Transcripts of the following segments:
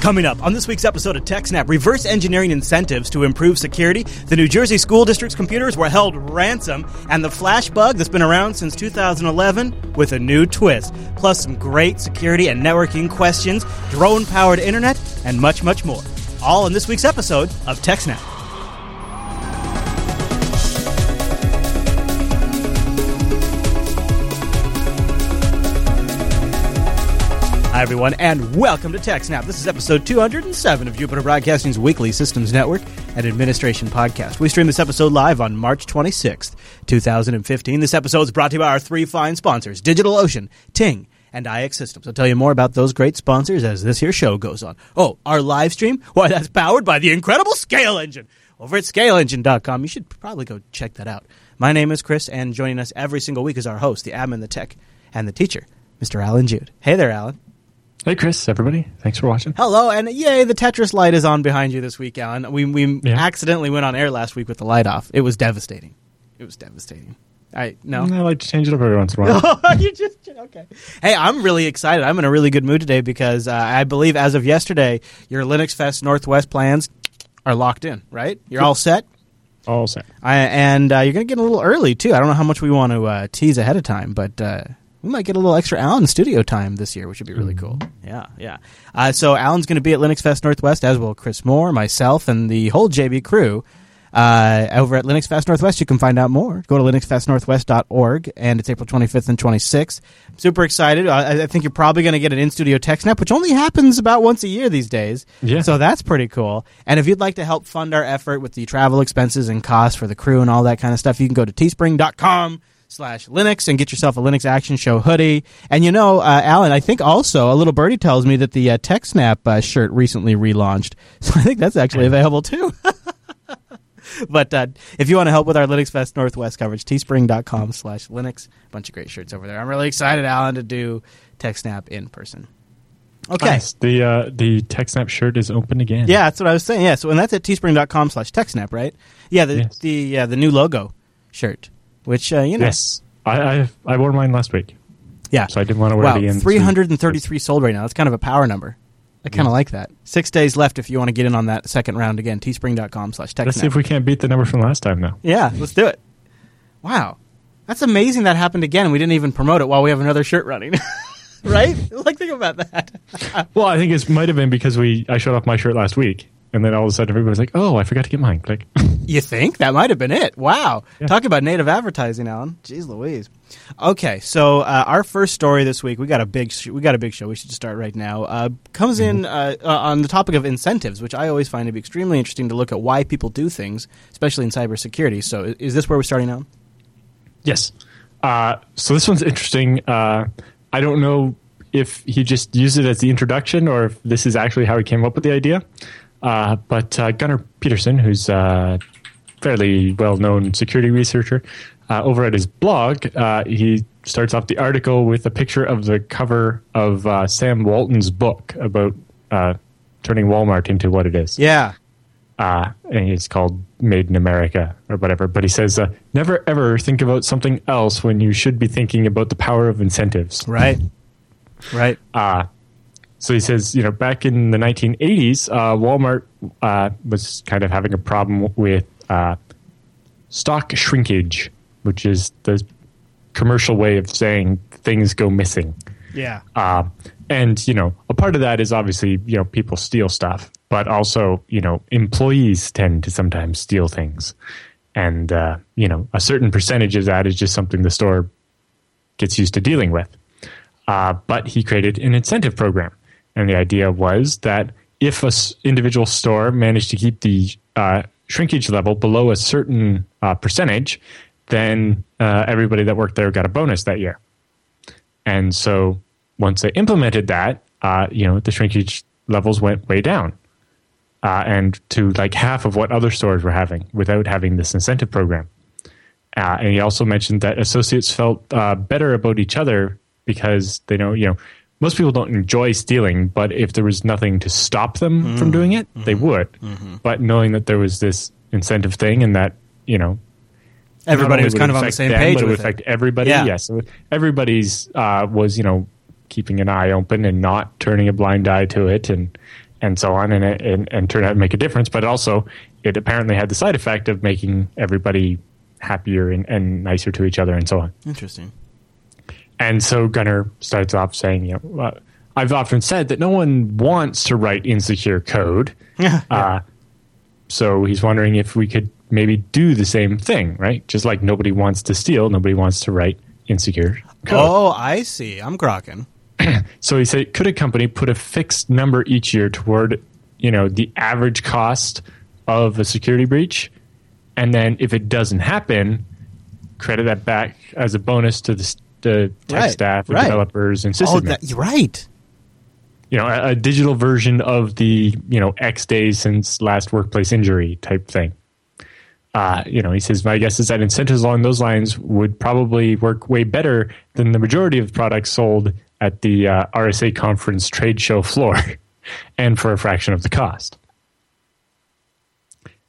Coming up on this week's episode of TechSnap, reverse engineering incentives to improve security, the New Jersey school district's computers were held ransom, and the flash bug that's been around since 2011 with a new twist. Plus, some great security and networking questions, drone powered internet, and much, much more. All in this week's episode of TechSnap. Hi, everyone, and welcome to TechSnap. This is episode 207 of Jupiter Broadcasting's weekly systems network and administration podcast. We stream this episode live on March 26th, 2015. This episode is brought to you by our three fine sponsors DigitalOcean, Ting, and iXsystems. I'll tell you more about those great sponsors as this here show goes on. Oh, our live stream? Why, that's powered by the incredible ScaleEngine. Over at scaleengine.com, you should probably go check that out. My name is Chris, and joining us every single week is our host, the admin, the tech, and the teacher, Mr. Allan Jude. Hey there, Allan. Hey, Chris, everybody. Thanks for watching. Hello, and yay, the Tetris light is on behind you this week, Allan. We, we Yeah. accidentally went on air last week with the light off. It was devastating. It was devastating. I no. I like to change it up every once in a while. you just okay. Hey, I'm really excited. I'm in a really good mood today because uh, I believe as of yesterday, your Linux Fest Northwest plans are locked in. Right? You're all set. All set. I, and uh, you're going to get a little early too. I don't know how much we want to uh, tease ahead of time, but uh, we might get a little extra Allan studio time this year, which would be really cool. Yeah, yeah. Uh, so Allan's going to be at Linux Fest Northwest, as will Chris Moore, myself, and the whole JB crew. Uh, over at Linux Fest Northwest, you can find out more. Go to linuxfestnorthwest.org, and it's April 25th and 26th. I'm super excited. I, I think you're probably going to get an in-studio TechSnap, which only happens about once a year these days. Yeah. So that's pretty cool. And if you'd like to help fund our effort with the travel expenses and costs for the crew and all that kind of stuff, you can go to teespring.com slash Linux and get yourself a Linux Action Show hoodie. And you know, uh, Allan, I think also a little birdie tells me that the uh, TechSnap uh, shirt recently relaunched. So I think that's actually available too. but uh, if you want to help with our Linux Fest Northwest coverage, teespring.com slash Linux. A bunch of great shirts over there. I'm really excited, Allan, to do TechSnap in person. Okay. Nice. The uh, the TechSnap shirt is open again. Yeah, that's what I was saying. Yeah, so and that's at teespring.com slash TechSnap, right? Yeah, the Yes. the yeah, the new logo shirt, which uh, you know, Yes. I, I I wore mine last week, yeah. so I didn't want to wear Wow, it again. three hundred and thirty-three sold right now. That's kind of a power number. I kind of Yeah. like that. Six days left if you want to get in on that second round again. Teespring.com slash Let's see if we can't beat the number from last time, now. yeah, let's do it. Wow, that's amazing. That happened again. We didn't even promote it while we have another shirt running. right? Like think about that. Well, I think it might have been because we I showed off my shirt last week, and then all of a sudden everybody's like, "Oh, I forgot to get mine." Click. You think that might have been it? Wow. Yeah. Talk about native advertising, Allan. Jeez Louise. Okay, so uh, our first story this week, we got a big, sh- we got a big show. We should just start right now. Uh, comes in uh, uh, on the topic of incentives, which I always find to be extremely interesting to look at why people do things, especially in cybersecurity. So, is this where we're starting now? Yes. Uh, so this one's interesting. Uh, I don't know if he just used it as the introduction or if this is actually how he came up with the idea. Uh, but uh, Gunnar Peterson, who's a fairly well known security researcher, uh, over at his blog, uh, he starts off the article with a picture of the cover of uh, Sam Walton's book about uh, turning Walmart into what it is Yeah. uh, and it's called Made in America or whatever. But he says, uh, never ever think about something else when you should be thinking about the power of incentives. Right. Right. Uh, so he says, you know, back in the 1980s, uh, Walmart uh, was kind of having a problem with uh, stock shrinkage, which is the commercial way of saying things go missing. Yeah. Uh, and you know, a part of that is obviously you know people steal stuff, but also you know employees tend to sometimes steal things, and uh, you know a certain percentage of that is just something the store gets used to dealing with. Uh, but he created an incentive program, and the idea was that if a s- individual store managed to keep the uh, shrinkage level below a certain uh, percentage, then uh, everybody that worked there got a bonus that year. And so once they implemented that, uh, you know, the shrinkage levels went way down. Uh, and to like half of what other stores were having without having this incentive program. Uh, and he also mentioned that associates felt better about each other because they know, you know, most people don't enjoy stealing, but if there was nothing to stop them mm-hmm. from doing it, they mm-hmm. would. Mm-hmm. But knowing that there was this incentive thing and that, you know, Everybody was kind of on the same them, page but it would affect it. everybody. Yeah. Yes, everybody's uh, was you know keeping an eye open and not turning a blind eye to it, and and so on, and, and and turned out to make a difference. But also, it apparently had the side effect of making everybody happier and, and nicer to each other, and so on. Interesting. And so Gunnar starts off saying, you know, uh, I've often said that no one wants to write insecure code. Yeah. Uh, so he's wondering if we could maybe do the same thing, right? Just like nobody wants to steal, nobody wants to write insecure code. oh, I see. I'm grokking. So he said, could a company put a fixed number each year toward, you know, the average cost of a security breach, and then if it doesn't happen, credit that back as a bonus to the, the tech Right, staff, and right. developers, and systems. Oh, that, you're right. you know, a, a digital version of the you know X days since last workplace injury type thing. Uh, you know, he says, my guess is that incentives along those lines would probably work way better than the majority of products sold at the uh, RSA conference trade show floor, and for a fraction of the cost.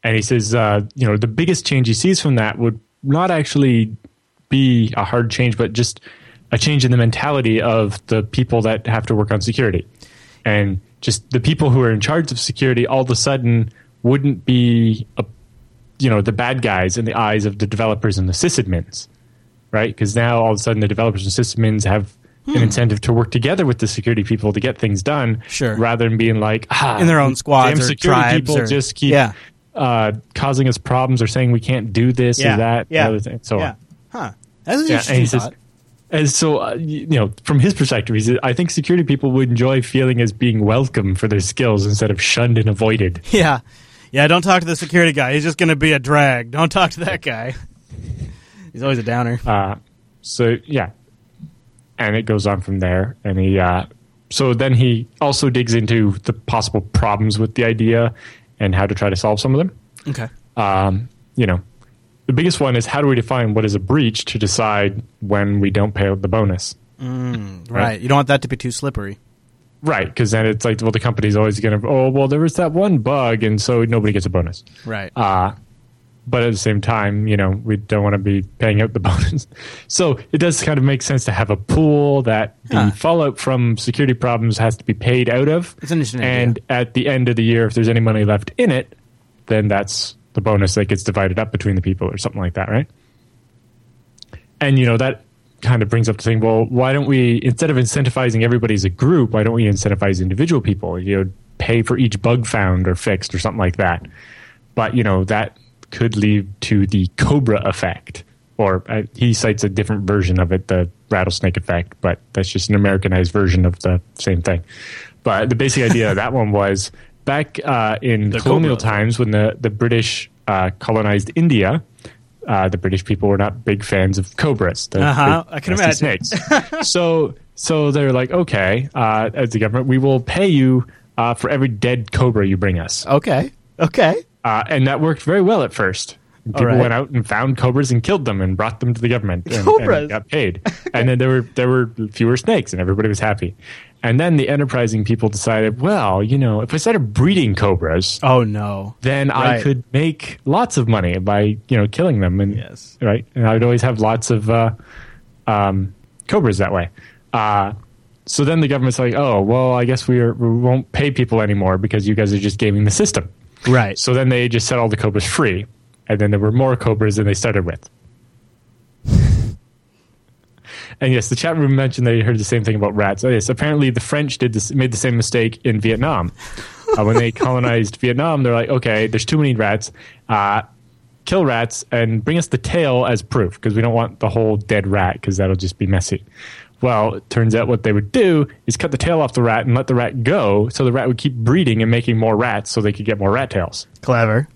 And he says, uh, you know, the biggest change he sees from that would not actually be a hard change, but just a change in the mentality of the people that have to work on security. And just the people who are in charge of security all of a sudden wouldn't be, a, you know, the bad guys in the eyes of the developers and the sysadmins, right? Because now all of a sudden the developers and sysadmins have an incentive to work together with the security people to get things done, Sure. rather than being like ah, In their own squads damn or security tribes people or- just keep Yeah. uh, causing us problems or saying we can't do this Yeah. or that, Yeah. and other thing, so on. Huh. That's an Yeah, interesting and he says, thought. and so uh, you know, from his perspective, he says, I think security people would enjoy feeling as being welcome for their skills instead of shunned and avoided. Yeah. Yeah, don't talk to the security guy. He's just going to be a drag. Don't talk to that guy. He's always a downer. Uh, so yeah, and it goes on from there, and he. Uh, so then he also digs into the possible problems with the idea and how to try to solve some of them. Okay. Um, you know, the biggest one is how do we define what is a breach to decide when we don't pay out the bonus? Right. You don't want that to be too slippery. Right, because then it's like, well, the company's always going to, oh, well, there was that one bug, and so nobody gets a bonus. Right. Uh, but at the same time, you know, we don't want to be paying out the bonus. So it does kind of make sense to have a pool that the Huh. fallout from security problems has to be paid out of. It's an interesting And at the end of the year, if there's any money left in it, then that's the bonus that gets divided up between the people or something like that, right? And, you know, that kind of brings up the thing well, why don't we, instead of incentivizing everybody as a group, why don't we incentivize individual people? You know, pay for each bug found or fixed or something like that. But, you know, that could lead to the Cobra effect. Or uh, he cites a different version of it, the rattlesnake effect, but that's just an Americanized version of the same thing. But the basic idea of that one was back uh, in The colonial times when the, the British uh, colonized India, uh, the British people were not big fans of cobras. Uh-huh, big I can imagine. Snakes. so, so they're like, okay, uh, as the government, we will pay you uh, for every dead cobra you bring us. Okay. Okay. Uh, and that worked very well at first. People right. went out and found cobras and killed them and brought them to the government and, and Cobras? got paid. and then there were there were fewer snakes and everybody was happy. And then the enterprising people decided, well, you know, if I started breeding cobras, Oh no. then I could make lots of money by you know killing them and Yes. right and I'd always have lots of uh, um, cobras that way. Uh, so then the government's like, oh well, I guess we, are, we won't pay people anymore because you guys are just gaming the system. Right. So then they just set all the cobras free, and then there were more cobras than they started with. And yes, the chat room mentioned they heard the same thing about rats. Oh, yes, apparently the French did this, made the same mistake in Vietnam. Uh, when they colonized Vietnam, they're like, okay, there's too many rats. Uh, kill rats and bring us the tail as proof because we don't want the whole dead rat because that'll just be messy. Well, it turns out what they would do is cut the tail off the rat and let the rat go so the rat would keep breeding and making more rats so they could get more rat tails. Clever.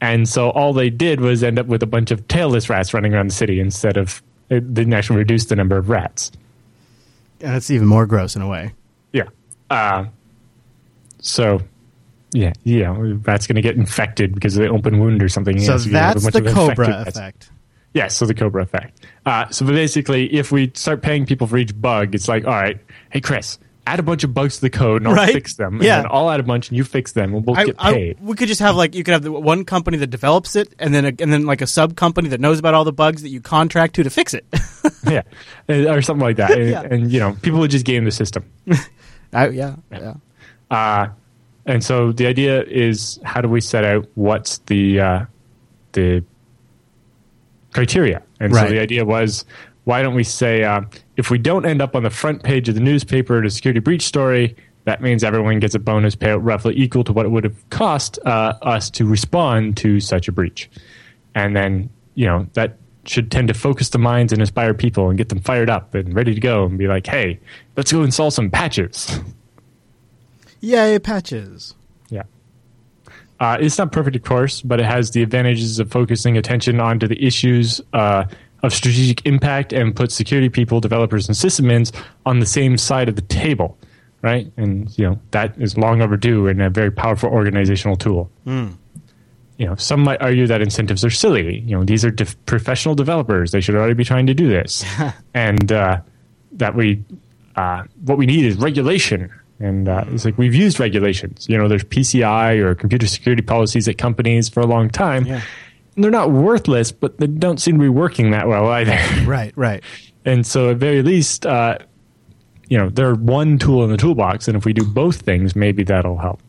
And so all they did was end up with a bunch of tailless rats running around the city instead of it didn't actually reduce the number of rats. And it's even more gross in a way. Yeah. Uh, so, yeah, you know, rat's going to get infected because of the open wound or something. So Yeah, a that's the Cobra effect. Yeah, so the Cobra effect. Uh, so basically, if we start paying people for each bug, it's like, all right, hey, Chris, add a bunch of bugs to the code and I'll Right. fix them. And Yeah. then I'll add a bunch and you fix them and we'll I, get I- paid. we could just have like you could have the one company that develops it, and then a, and then like a sub company that knows about all the bugs that you contract to to fix it. yeah. Uh, Or something like that. And, Yeah. and, you know, people would just game the system. I, yeah, yeah. Uh, And so the idea is how do we set out what's the uh, the criteria? And Right. so the idea was why don't we say uh, if we don't end up on the front page of the newspaper at a security breach story, that means everyone gets a bonus payout roughly equal to what it would have cost uh, us to respond to such a breach. And then, you know, that should tend to focus the minds and inspire people and get them fired up and ready to go and be like, hey, let's go install some patches. Yay, patches. Yeah. Uh, it's not perfect, of course, but it has the advantages of focusing attention onto the issues uh, of strategic impact and put security people, developers, and sysadmins on the same side of the table, right? And you know that is long overdue and a very powerful organizational tool. You know, some might argue that incentives are silly. You know, these are professional developers; they should already be trying to do this, and uh, that we uh, what we need is regulation. And uh, it's like we've used regulations. You know, there's PCI or computer security policies at companies for a long time. Yeah. They're not worthless, but they don't seem to be working that well either. Right, right. and so, at very least, uh, you know, they're one tool in the toolbox. And if we do both things, maybe that'll help.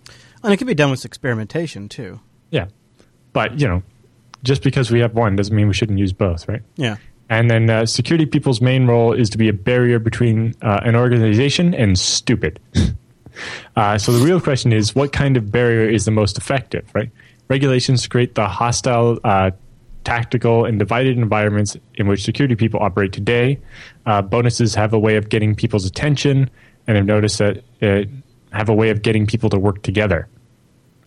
And it can be done with experimentation too. Yeah. But, you know, just because we have one doesn't mean we shouldn't use both, right? Yeah. And then uh, security people's main role is to be a barrier between uh, an organization and stupid. uh, so the real question is, what kind of barrier is the most effective? Right? Regulations create the hostile, uh, tactical, and divided environments in which security people operate today. Uh, bonuses have a way of getting people's attention, and I've noticed that uh, have a way of getting people to work together,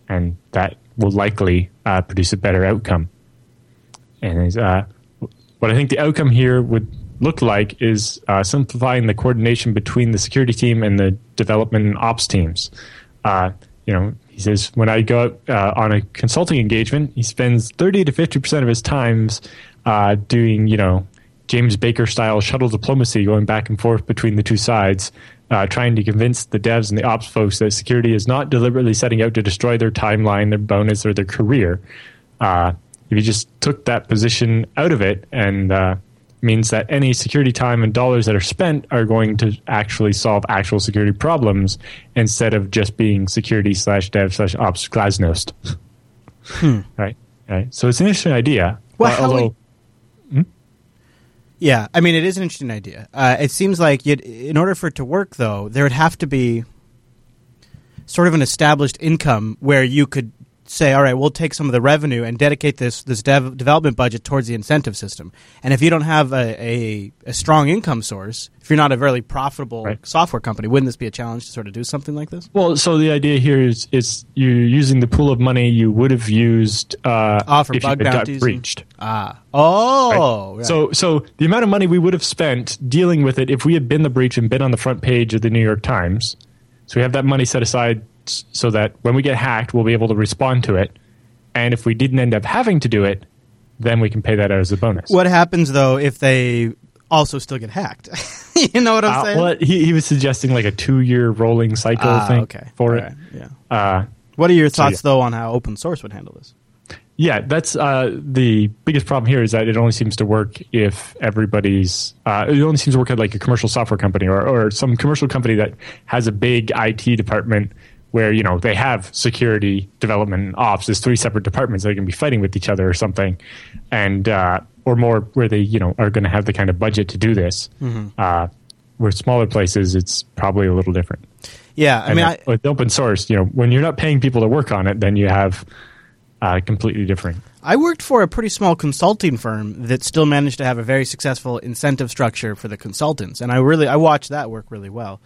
and that will likely uh, produce a better outcome. And uh, what I think the outcome here would look like is uh, simplifying the coordination between the security team and the development and ops teams. Uh, you know, he says when I go out uh, on a consulting engagement, he spends thirty to fifty percent of his times uh, doing, you know, James Baker style shuttle diplomacy, going back and forth between the two sides, uh, trying to convince the devs and the ops folks that security is not deliberately setting out to destroy their timeline, their bonus, or their career. Uh, if you just took that position out of it and uh, means that any security time and dollars that are spent are going to actually solve actual security problems instead of just being security slash dev slash ops glasnost. Right. Right. So it's an interesting idea. Well, Uh, how although, Yeah, I mean, it is an interesting idea. Uh, it seems like in order for it to work, though, there would have to be sort of an established income where you could say, "All right, we'll take some of the revenue and dedicate this this dev- development budget towards the incentive system." And if you don't have a, a, a strong income source, if you're not a very profitable Right. software company, wouldn't this be a challenge to sort of do something like this? well, so the idea here is is you're using the pool of money you would have used uh, for if you bug had got bounties and- breached. Ah, oh, right. So, so the amount of money we would have spent dealing with it if we had been the breach and been on the front page of the New York Times. So we have that money set aside so that when we get hacked, we'll be able to respond to it. And if we didn't end up having to do it, then we can pay that out as a bonus. what happens though if they also still get hacked? you know what I'm Uh, saying? well, he, he was suggesting like a two-year rolling cycle Ah, thing okay. for All it. right, Yeah. Uh, What are your So, thoughts though on how open source would handle this? Yeah, that's uh, the biggest problem here is that it only seems to work if everybody's. Uh, it only seems to work at like a commercial software company or, or some commercial company that has a big IT department where you know they have security, development, and ops as three separate departments that are going to be fighting with each other or something, and uh, or more where they you know are going to have the kind of budget to do this. Uh, where smaller places, it's probably a little different. Yeah, I mean, I, with open source, you know, when you're not paying people to work on it, then you have uh, completely different. I worked for a pretty small consulting firm that still managed to have a very successful incentive structure for the consultants, and I really I watched that work really well.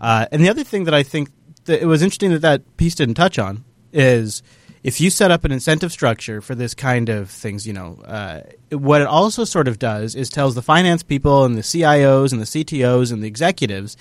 Uh, and the other thing that I think that it was interesting that that piece didn't touch on is if you set up an incentive structure for this kind of things, you know, uh, what it also sort of does is tells the finance people and the CIOs and the CTOs and the executives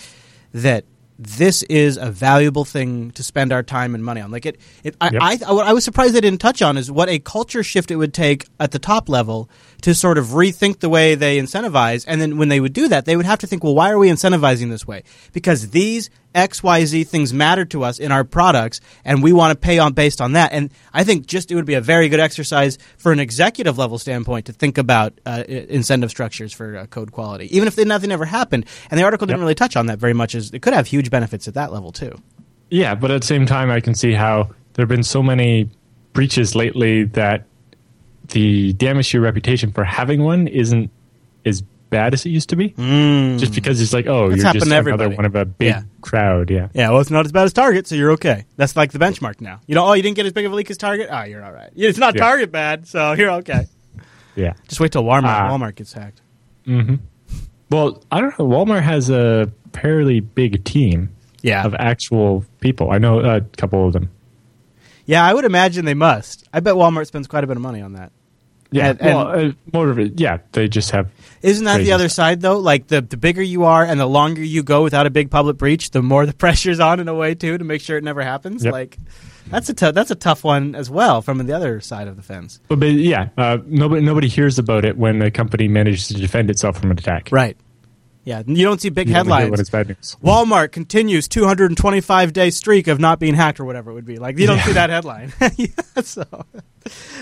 that this is a valuable thing to spend our time and money on. Like it, it I, Yep. I, what I was surprised they didn't touch on is what a culture shift it would take at the top level to sort of rethink the way they incentivize. And then when they would do that, they would have to think, well, why are we incentivizing this way? Because these X, Y, Z things matter to us in our products, and we want to pay on based on that. And I think just it would be a very good exercise for an executive level standpoint to think about uh, incentive structures for uh, code quality, even if nothing ever happened. And the article didn't Yep. really touch on that very much. As it could have huge benefits at that level too. Yeah, but at the same time, I can see how there have been so many breaches lately that the damage to your reputation for having one isn't as bad as it used to be. Mm. Just because it's like, oh, That's you're just another one of a big Yeah. crowd. Yeah. Yeah, well, it's not as bad as Target, so you're okay. That's like the benchmark now. You know, oh, you didn't get as big of a leak as Target? Ah, you're all right. It's not Yeah. Target bad, so you're okay. Yeah. Just wait till Walmart, Ah. Walmart gets hacked. Well, I don't know. Walmart has a fairly big team Yeah. of actual people. I know a couple of them. Yeah, I would imagine they must. I bet Walmart spends quite a bit of money on that. Yeah. And- and- well, uh, more of it. Yeah. They just have. Isn't that the other side though? Like the the bigger you are and the longer you go without a big public breach, the more the pressure's on in a way too to make sure it never happens. Yep. Like that's a tough that's a tough one as well from the other side of the fence. But, but yeah, uh, nobody nobody hears about it when a company manages to defend itself from an attack. Right. Yeah, you don't see big You headlines. it's bad news. Walmart continues 225 day streak of not being hacked or whatever it would be. Like you don't see that headline. yeah, so.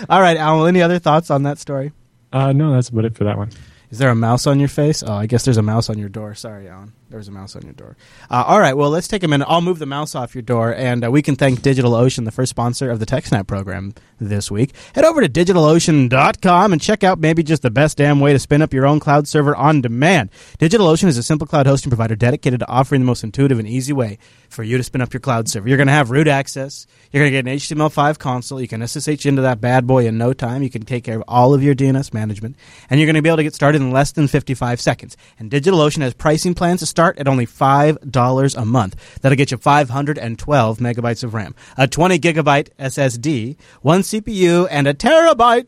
All right, Allan. Any other thoughts on that story? Uh, no, that's about it for that one. Is there a mouse on your face? Oh, I guess there's a mouse on your door. Sorry, Allan. There's a mouse on your door. Uh, all right, well, let's take a minute. I'll move the mouse off your door, and uh, we can thank DigitalOcean, the first sponsor of the TechSnap program this week. Head over to DigitalOcean.com and check out maybe just the best damn way to spin up your own cloud server on demand. DigitalOcean is a simple cloud hosting provider dedicated to offering the most intuitive and easy way for you to spin up your cloud server. You're going to have root access. You're going to get an HTML5 console. You can SSH into that bad boy in no time. You can take care of all of your DNS management, and you're going to be able to get started in less than 55 seconds. And DigitalOcean has pricing plans to start at only $5 a month. That'll get you 512 megabytes of RAM, a 20 gigabyte SSD, one CPU, and a terabyte,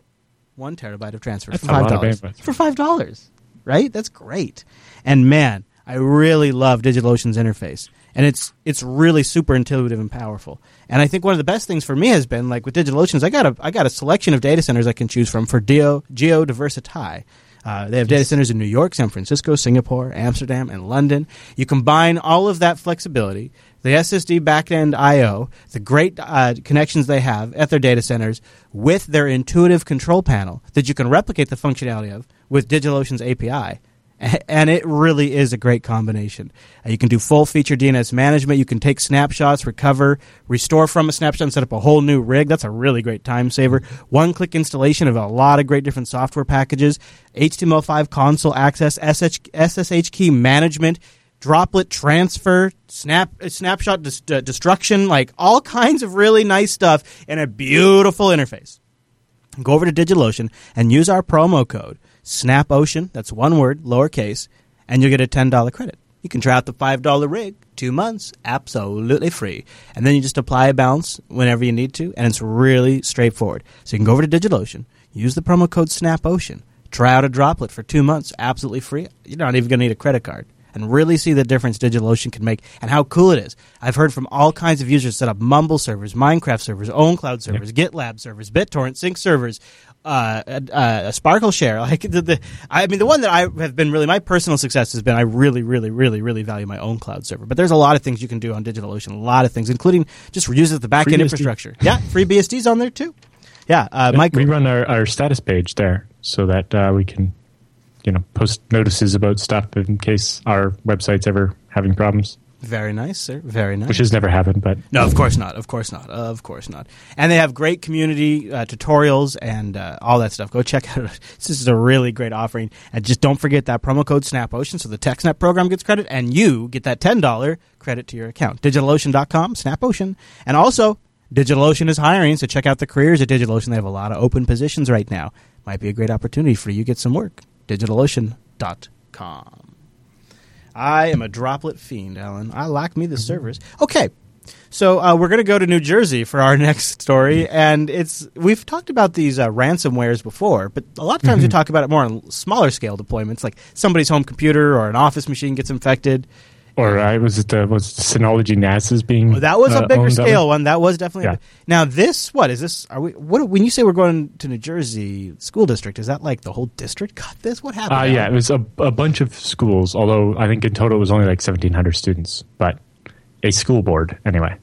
one terabyte of transfer That's for $5. For five dollars, right? That's great. And man, I really love DigitalOcean's interface, and it's it's really super intuitive and powerful. And I think one of the best things for me has been like with DigitalOcean is I got a I got a selection of data centers I can choose from for Geo Geodiversity. Uh, they have data centers in New York, San Francisco, Singapore, Amsterdam, and London. You combine all of that flexibility, the SSD backend I/O, the great uh, connections they have at their data centers, with their intuitive control panel that you can replicate the functionality of with DigitalOcean's API. And it really is a great combination. Uh, you can do full feature DNS management. You can take snapshots, recover, restore from a snapshot, and set up a whole new rig. That's a really great time saver. One click installation of a lot of great different software packages, HTML5 console access, SH, SSH key management, droplet transfer, snap uh, snapshot dis- uh, destruction, like all kinds of really nice stuff in a beautiful interface. Go over to DigitalOcean and use our promo code SNAPOcean, that's one word, lowercase, and you'll get a $10 credit. You can try out the $5 rig, two months, absolutely free. And then you just apply a balance whenever you need to, and it's really straightforward. So you can go over to DigitalOcean, use the promo code SNAPOcean, try out a droplet for two months, absolutely free. You're not even going to need a credit card. And really see the difference DigitalOcean can make and how cool it is. I've heard from all kinds of users set up Mumble servers, Minecraft servers, ownCloud servers, GitLab servers, BitTorrent, Sync servers, uh, uh, uh, SparkleShare. Like the, the, I mean, the one that I have been really my personal success has been I really, really, really, really value my ownCloud server. But there's a lot of things you can do on DigitalOcean, a lot of things, including just reuse of the backend infrastructure. Yeah, FreeBSD's on there too. Yeah, uh, Mike. we run our, our status page there so that uh, we can, you know, post notices about stuff in case our website's ever having problems, Very nice, sir. Very nice. which has never happened. But No, of course not. Of course not. Of course not. And they have great community uh, tutorials and uh, all that stuff. Go check out. This is a really great offering. And just don't forget that promo code SNAPOcean so the TechSnap program gets credit and you get that $10 credit to your account. DigitalOcean.com, SnapOcean. And also, DigitalOcean is hiring, so check out the careers at DigitalOcean. They have a lot of open positions right now. Might be a great opportunity for you to get some work. DigitalOcean.com. I am a droplet fiend, Allan. I like me the servers. Okay, so uh, we're going to go to New Jersey for our next story, and it's we've talked about these uh, ransomwares before, but a lot of times we talk about it more on smaller scale deployments, like somebody's home computer or an office machine gets infected. Or uh, was it the was Synology NAS being Well, that was uh, a bigger scale one. That was definitely. Yeah. Now this, what is this? Are we? What when you say we're going to New Jersey school district? Is that like the whole district got this? What happened? Uh, yeah, it was a, a bunch of schools, although I think in total it was only like 1,700 students, but a school board anyway.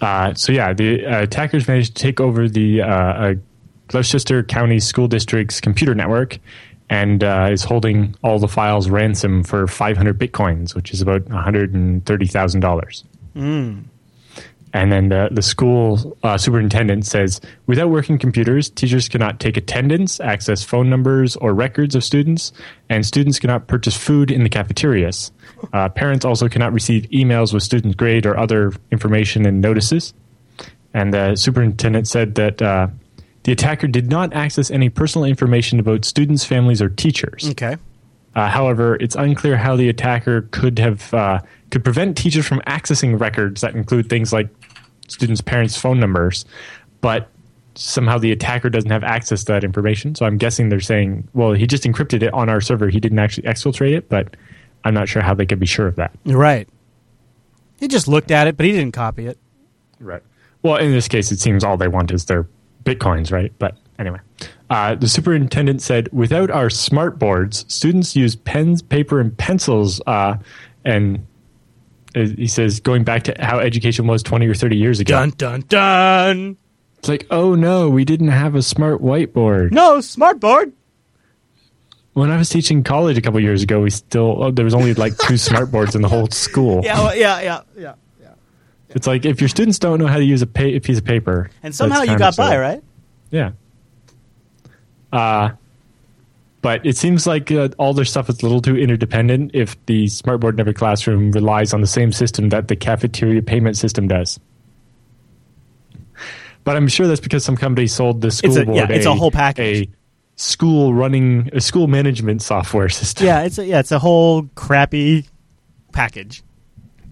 Uh, so, yeah, the uh, attackers managed to take over the uh, uh, Gloucester County School District's computer network and uh, is holding all the files ransom for 500 bitcoins, which is about $130,000. And then the, the school uh, superintendent says without working computers, teachers cannot take attendance, access phone numbers or records of students, and students cannot purchase food in the cafeterias. Uh, parents also cannot receive emails with student grade or other information and notices. And the superintendent said that uh, the attacker did not access any personal information about students, families, or teachers. Okay. Uh, however, it's unclear how the attacker could have uh, could prevent teachers from accessing records that include things like students' parents' phone numbers, but somehow the attacker doesn't have access to that information. So I'm guessing they're saying, well, he just encrypted it on our server. He didn't actually exfiltrate it, but I'm not sure how they could be sure of that. Right. He just looked at it, but he didn't copy it. Right. Well, in this case, it seems all they want is their bitcoins, right? But anyway, uh, the superintendent said, without our smart boards, students use pens, paper, and pencils. Uh, and uh, he says, going back to how education was 20 or 30 years ago. Dun dun dun. It's like, oh no, we didn't have a smart whiteboard. No smart board. When I was teaching college a couple years ago, we still oh, there was only like two smart boards in the whole school. Yeah, well, yeah, yeah, yeah, yeah. It's like if your students don't know how to use a, pa- a piece of paper, And somehow you got by, right? Yeah. Uh, but it seems like uh, all their stuff is a little too interdependent if the smartboard in every classroom relies on the same system that the cafeteria payment system does. But I'm sure that's because some company sold the school It's a- board yeah, it's a whole package. a school running a school management software system. Yeah, it's a, yeah, it's a whole crappy package.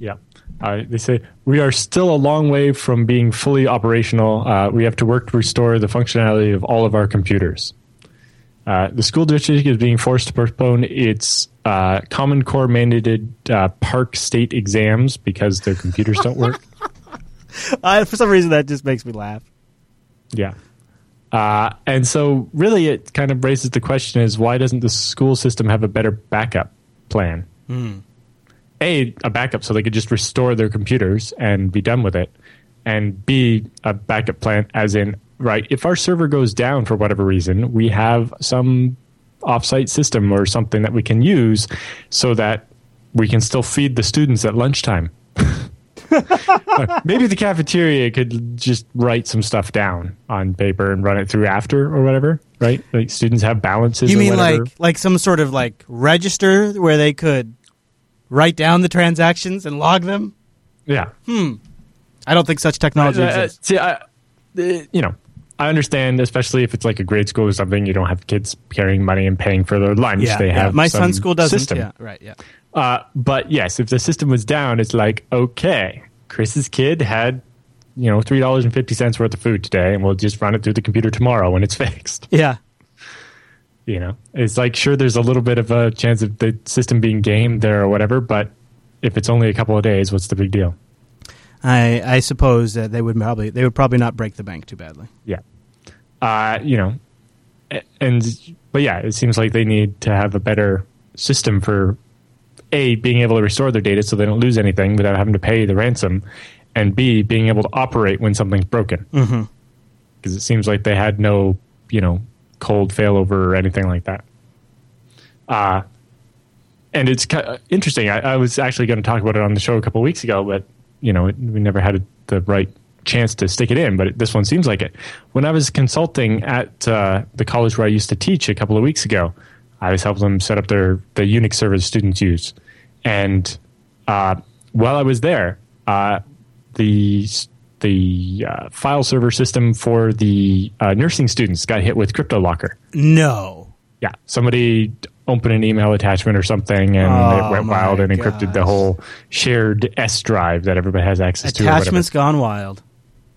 Yeah. Uh, they say we are still a long way from being fully operational. Uh, we have to work to restore the functionality of all of our computers. Uh, the school district is being forced to postpone its uh, Common Core mandated uh, PARCC State exams because their computers don't work. Uh, for some reason, that just makes me laugh. Yeah. Uh, and so, really, it kind of raises the question: Is why doesn't the school system have a better backup plan? A, a backup so they could just restore their computers and be done with it, and B, a backup plan as in right if our server goes down for whatever reason, we have some offsite system or something that we can use so that we can still feed the students at lunchtime. Maybe the cafeteria could just write some stuff down on paper and run it through after or whatever, right? Like students have balances. You mean like like some sort of like register where they could write down the transactions and log them? yeah? Hmm. I don't think such technology Uh, exists. see, I, uh, you know, I understand, especially if it's like a grade school or something. You don't have kids carrying money and paying for their lunch. Yeah, they yeah. have my son's school doesn't. System. Yeah, right. Yeah. Uh, but yes, if the system was down, it's like okay, Chris's kid had you know three dollars and fifty cents worth of food today, and we'll just run it through the computer tomorrow when it's fixed. Yeah. You know, it's like sure, there's a little bit of a chance of the system being gamed there or whatever, but if it's only a couple of days, what's the big deal? I I suppose that they would probably they would probably not break the bank too badly. Yeah. Uh, you know, and but yeah, it seems like they need to have a better system for a being able to restore their data so they don't lose anything without having to pay the ransom, and b being able to operate when something's broken. Mm-hmm. Because it seems like they had no, you know, cold failover or anything like that. Uh and it's ki- uh, interesting. I, I was actually going to talk about it on the show a couple weeks ago, but you know, we never had the right chance to stick it in. But it, this one seems like it. When I was consulting at uh, the college where I used to teach a couple of weeks ago, I was helping them set up their the Unix server students use, and uh, while I was there, uh, the the uh, file server system for the uh, nursing students got hit with CryptoLocker. No. Yeah, somebody opened an email attachment or something, and Oh, it went wild and encrypted the whole shared S drive that everybody has access to. or whatever. Attachments gone wild.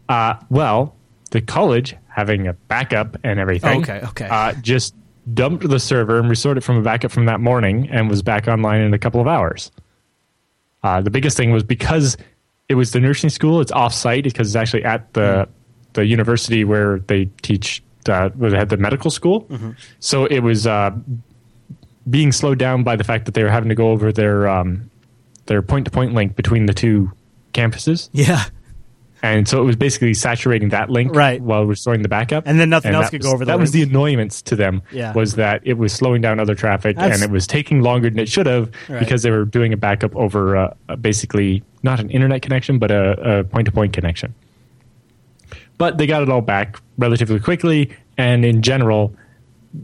Uh, well, the college having a backup and everything. Okay, okay. Uh, just dumped the server and restored it from a backup from that morning, and was back online in a couple of hours. Uh, the biggest thing was because it was the nursing school. It's off-site because it's actually at the the university where they teach. Uh, where they had the medical school, so it was uh, being slowed down by the fact that they were having to go over their um, their point-to-point link between the two campuses. Yeah. And so it was basically saturating that link Right. while restoring the backup. And then nothing else could was- go over That was the annoyance to them Yeah. was that it was slowing down other traffic That's- and it was taking longer than it should have Right. because they were doing a backup over uh, uh, basically not an internet connection, but a, a point-to-point connection. But they got it all back relatively quickly, and in general,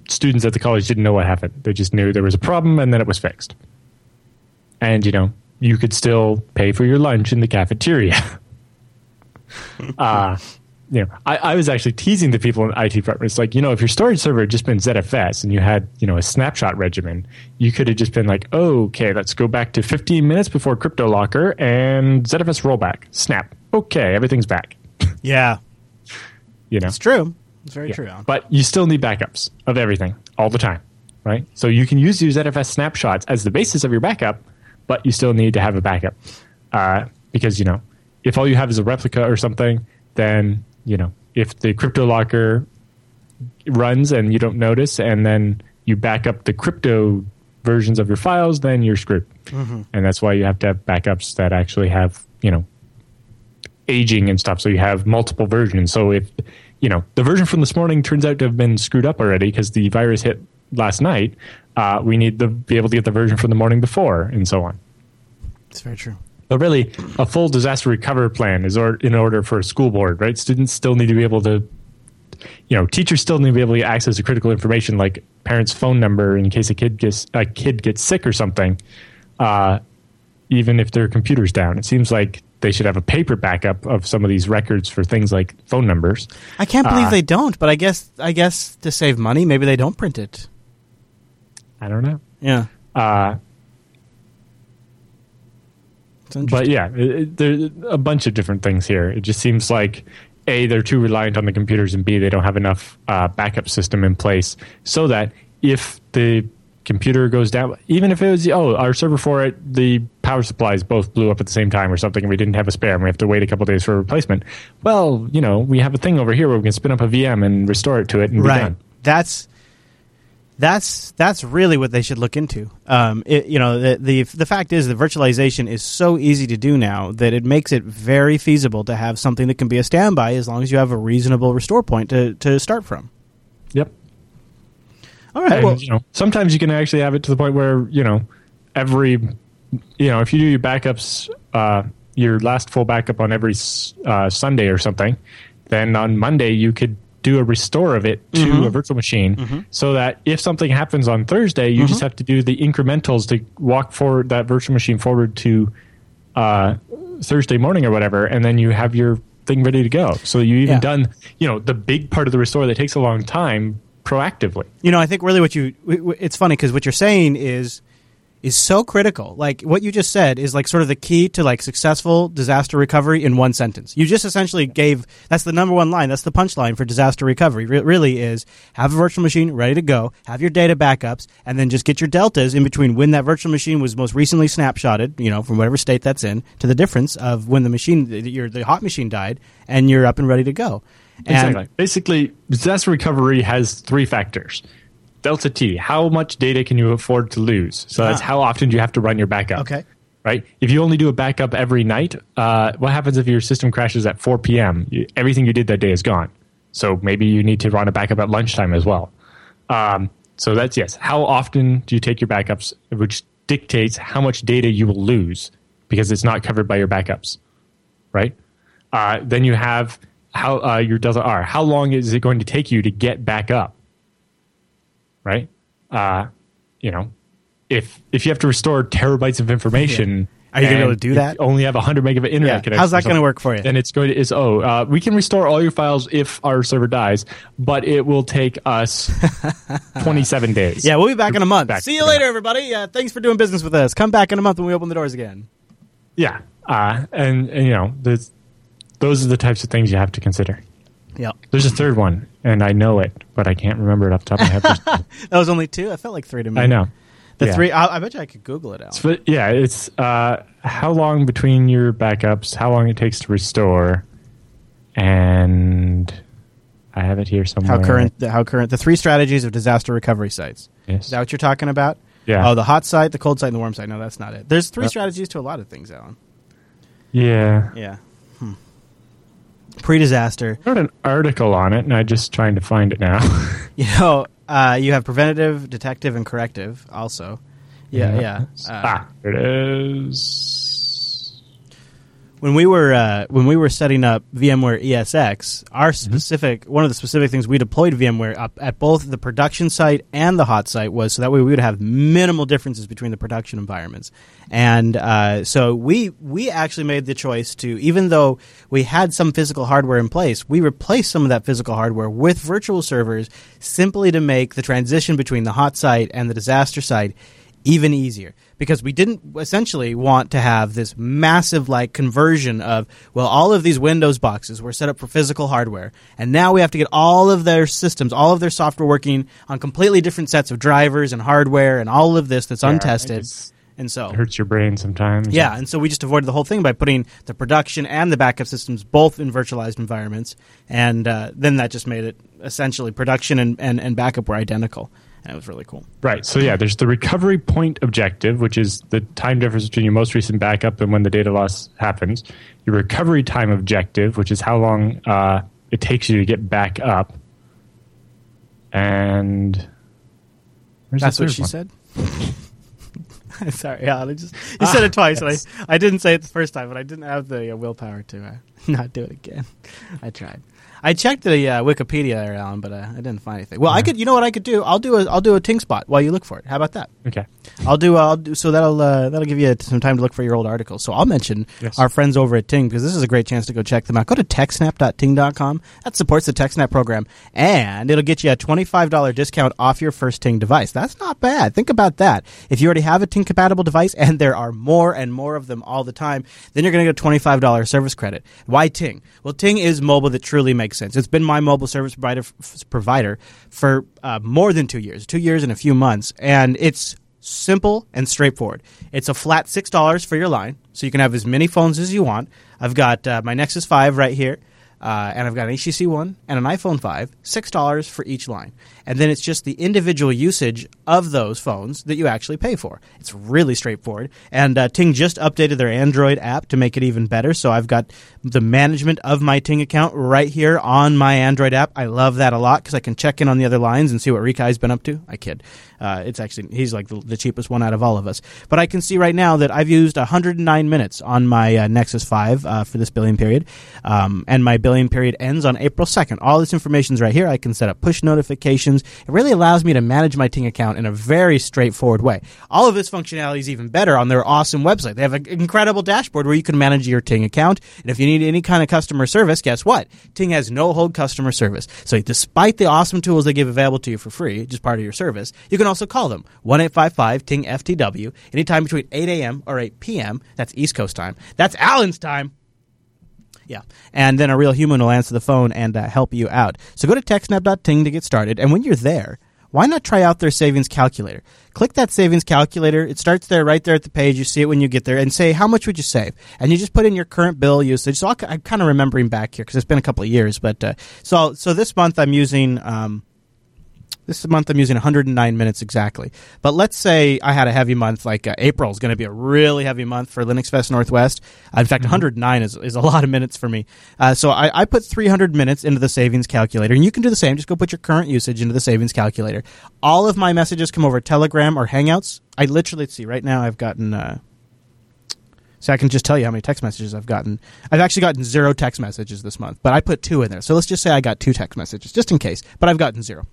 students at the college didn't know what happened. They just knew there was a problem and then it was fixed. And you know, you could still pay for your lunch in the cafeteria. uh, you know, I, I was actually teasing the people in IT departments, like, you know, if your storage server had just been ZFS and you had, you know, a snapshot regimen, you could have just been like, oh, okay, let's go back to 15 minutes before CryptoLocker and ZFS rollback. Snap. Okay, everything's back. Yeah, You know, it's true. It's very Yeah. true. But you still need backups of everything all the time, right? So you can use your ZFS snapshots as the basis of your backup, but you still need to have a backup uh, because you know if all you have is a replica or something, then you know if the crypto locker runs and you don't notice, and then you back up the crypto versions of your files, then you're screwed. And that's why you have to have backups that actually have you know aging and stuff. So you have multiple versions. So if you know the version from this morning turns out to have been screwed up already because the virus hit last night, uh, we need to be able to get the version from the morning before, and so on. It's very true. But really, a full disaster recovery plan is or, in order for a school board, right? Students still need to be able to, you know, teachers still need to be able to access to critical information like parents' phone number in case a kid gets a kid gets sick or something, uh, even if their computer's down. It seems like they should have a paper backup of some of these records for things like phone numbers. I can't believe Uh, they don't, but I guess I guess to save money, maybe they don't print it. I don't know. Yeah. Uh. But yeah, it, there's a bunch of different things here. It just seems like a they're too reliant on the computers, and b they don't have enough uh, backup system in place so that if the computer goes down, even if it was oh our server for it, the power supplies both blew up at the same time or something, and we didn't have a spare, and we have to wait a couple days for a replacement. Well, you know, we have a thing over here where we can spin up a VM and restore it to it and be right. done. That's that's that's really what they should look into. Um, it, you know, the, the the fact is that virtualization is so easy to do now that it makes it very feasible to have something that can be a standby as long as you have a reasonable restore point to to start from. Yep. All right. and Well, you know sometimes you can actually have it to the point where you know every you know if you do your backups uh, your last full backup on every uh, sunday or something then on monday you could do a restore of it to Mm-hmm. a virtual machine so that if something happens on thursday you Mm-hmm. just have to do the incrementals to walk forward that virtual machine forward to uh, thursday morning or whatever and then you have your thing ready to go so you even Yeah. done you know the big part of the restore that takes a long time proactively you know, I think really what you it's funny because what you're saying is is so critical. Like what you just said is like sort of the key to like successful disaster recovery in one sentence. You just essentially gave that's the number one line. That's the punchline for disaster recovery. Re- really is have a virtual machine ready to go, have your data backups, and then just get your deltas in between when that virtual machine was most recently snapshotted, you know, from whatever state that's in, to the difference of when the machine, your the hot machine died, and you're up and ready to go. And Exactly. Basically, disaster recovery has three factors. Delta T, how much data can you afford to lose? So that's Ah. how often do you have to run your backup. Okay. Right? If you only do a backup every night, uh, what happens if your system crashes at 4 p.m.? You, everything you did that day is gone. So maybe you need to run a backup at lunchtime as well. Um, so that's yes. How often do you take your backups, which dictates how much data you will lose because it's not covered by your backups, right? Uh, then you have how uh, your delta R. How long is it going to take you to get back up? Right? Uh, you know, if if you have to restore terabytes of information, Are you gonna be able to do that? Only have 100 megabit internet Yeah. connection. How's that gonna work for you? Then it's going to is oh uh, we can restore all your files if our server dies, but it will take us 27 days. Yeah, we'll be back in a month. Back See you later, everybody. Uh, thanks for doing business with us. Come back in a month when we open the doors again. yeah, uh, and, and you know those are the types of things you have to consider. Yeah, There's a third one, and I know it, but I can't remember it off the top of my head. that was only two. I felt like three to me. I know. the Yeah. three. I, I bet you I could Google it out. But yeah, it's uh, how long between your backups, how long it takes to restore, and I have it here somewhere. How current? The, how current? The three strategies of disaster recovery sites. Yes. Is that what you're talking about? Yeah. Oh, the hot site, the cold site, and the warm site. No, that's not it. There's three Yep. strategies to a lot of things, Allan. yeah. Yeah. Pre-disaster. I wrote an article on it, and I'm just trying to find it now. You know, uh, you have preventative, detective, and corrective. Also, yeah, yeah. Uh, ah, there it is. When we were uh, when we were setting up VMware ESX, our specific one of the specific things we deployed VMware up at both the production site and the hot site was so that way we would have minimal differences between the production environments. And uh, so we we actually made the choice to even though we had some physical hardware in place, we replaced some of that physical hardware with virtual servers simply to make the transition between the hot site and the disaster site even easier. Because we didn't essentially want to have this massive like conversion of well all of these windows boxes were set up for physical hardware and now we have to get all of their systems all of their software working on completely different sets of drivers and hardware and all of this that's Yeah, untested. and so it hurts your brain sometimes. yeah, and so we just avoided the whole thing by putting the production and the backup systems both in virtualized environments, and uh, then that just made it essentially production and, and, and backup were identical, and it was really cool. Right. So yeah, there's the recovery point objective, which is the time difference between your most recent backup and when the data loss happens. Your recovery time objective, which is how long uh, it takes you to get back up. And That's what she one? said. Sorry, yeah, I just you said it twice, and I, I didn't say it the first time, but I didn't have the uh, willpower to uh, not do it again. I tried. I checked the uh, Wikipedia there, Allan, but uh, I didn't find anything. Well, I could. You know what I could do? I'll do a I'll do a ting spot while you look for it. How about that? Okay. I'll do. I'll do. So that'll uh, that'll give you some time to look for your old articles. So I'll mention Yes. our friends over at Ting because this is a great chance to go check them out. Go to techsnap.ting.com. That supports the TechSnap program, and it'll get you a twenty five dollar discount off your first Ting device. That's not bad. Think about that. If you already have a Ting compatible device, and there are more and more of them all the time, then you're going to get a twenty five dollar service credit. Why Ting? Well, Ting is mobile that truly makes sense. It's been my mobile service provider f- provider for uh, more than two years, two years and a few months, and it's simple and straightforward. It's a flat six dollars for your line, so you can have as many phones as you want. I've got uh, my Nexus Five right here, uh, and I've got an HTC One and an iPhone Five. Six dollars for each line, and then it's just the individual usage of those phones that you actually pay for. It's really straightforward. And uh, Ting just updated their Android app to make it even better. So I've got the management of my Ting account right here on my Android app. I love that a lot because I can check in on the other lines and see what Rikai's been up to. I kid. Uh, it's actually he's like the, the cheapest one out of all of us. But I can see right now that I've used 109 minutes on my uh, Nexus 5 uh, for this billing period, um, and my billing period ends on April 2nd. All this information's right here. I can set up push notifications. It really allows me to manage my Ting account in a very straightforward way. All of this functionality is even better on their awesome website. They have an incredible dashboard where you can manage your Ting account, and if you need any kind of customer service, guess what? Ting has no hold customer service. So despite the awesome tools they give available to you for free, just part of your service, you can also call them 1 855 Ting FTW anytime between 8 a.m. or 8 p.m. That's East Coast time. That's Allan's time. Yeah. And then a real human will answer the phone and uh, help you out. So go to techsnap.ting to get started. And when you're there, why not try out their savings calculator? Click that savings calculator. It starts there, right there at the page. You see it when you get there, and say how much would you save, and you just put in your current bill usage. So I'll, I'm kind of remembering back here because it's been a couple of years, but uh, so so this month I'm using. Um, this month I'm using 109 minutes exactly. But let's say I had a heavy month, like uh, April is going to be a really heavy month for Linux Fest Northwest. Uh, in fact, 109 is, is a lot of minutes for me. Uh, so I, I put 300 minutes into the savings calculator, and you can do the same. Just go put your current usage into the savings calculator. All of my messages come over Telegram or Hangouts. I literally let's see right now. I've gotten. Uh, so I can just tell you how many text messages I've gotten. I've actually gotten zero text messages this month, but I put two in there. So let's just say I got two text messages, just in case. But I've gotten zero.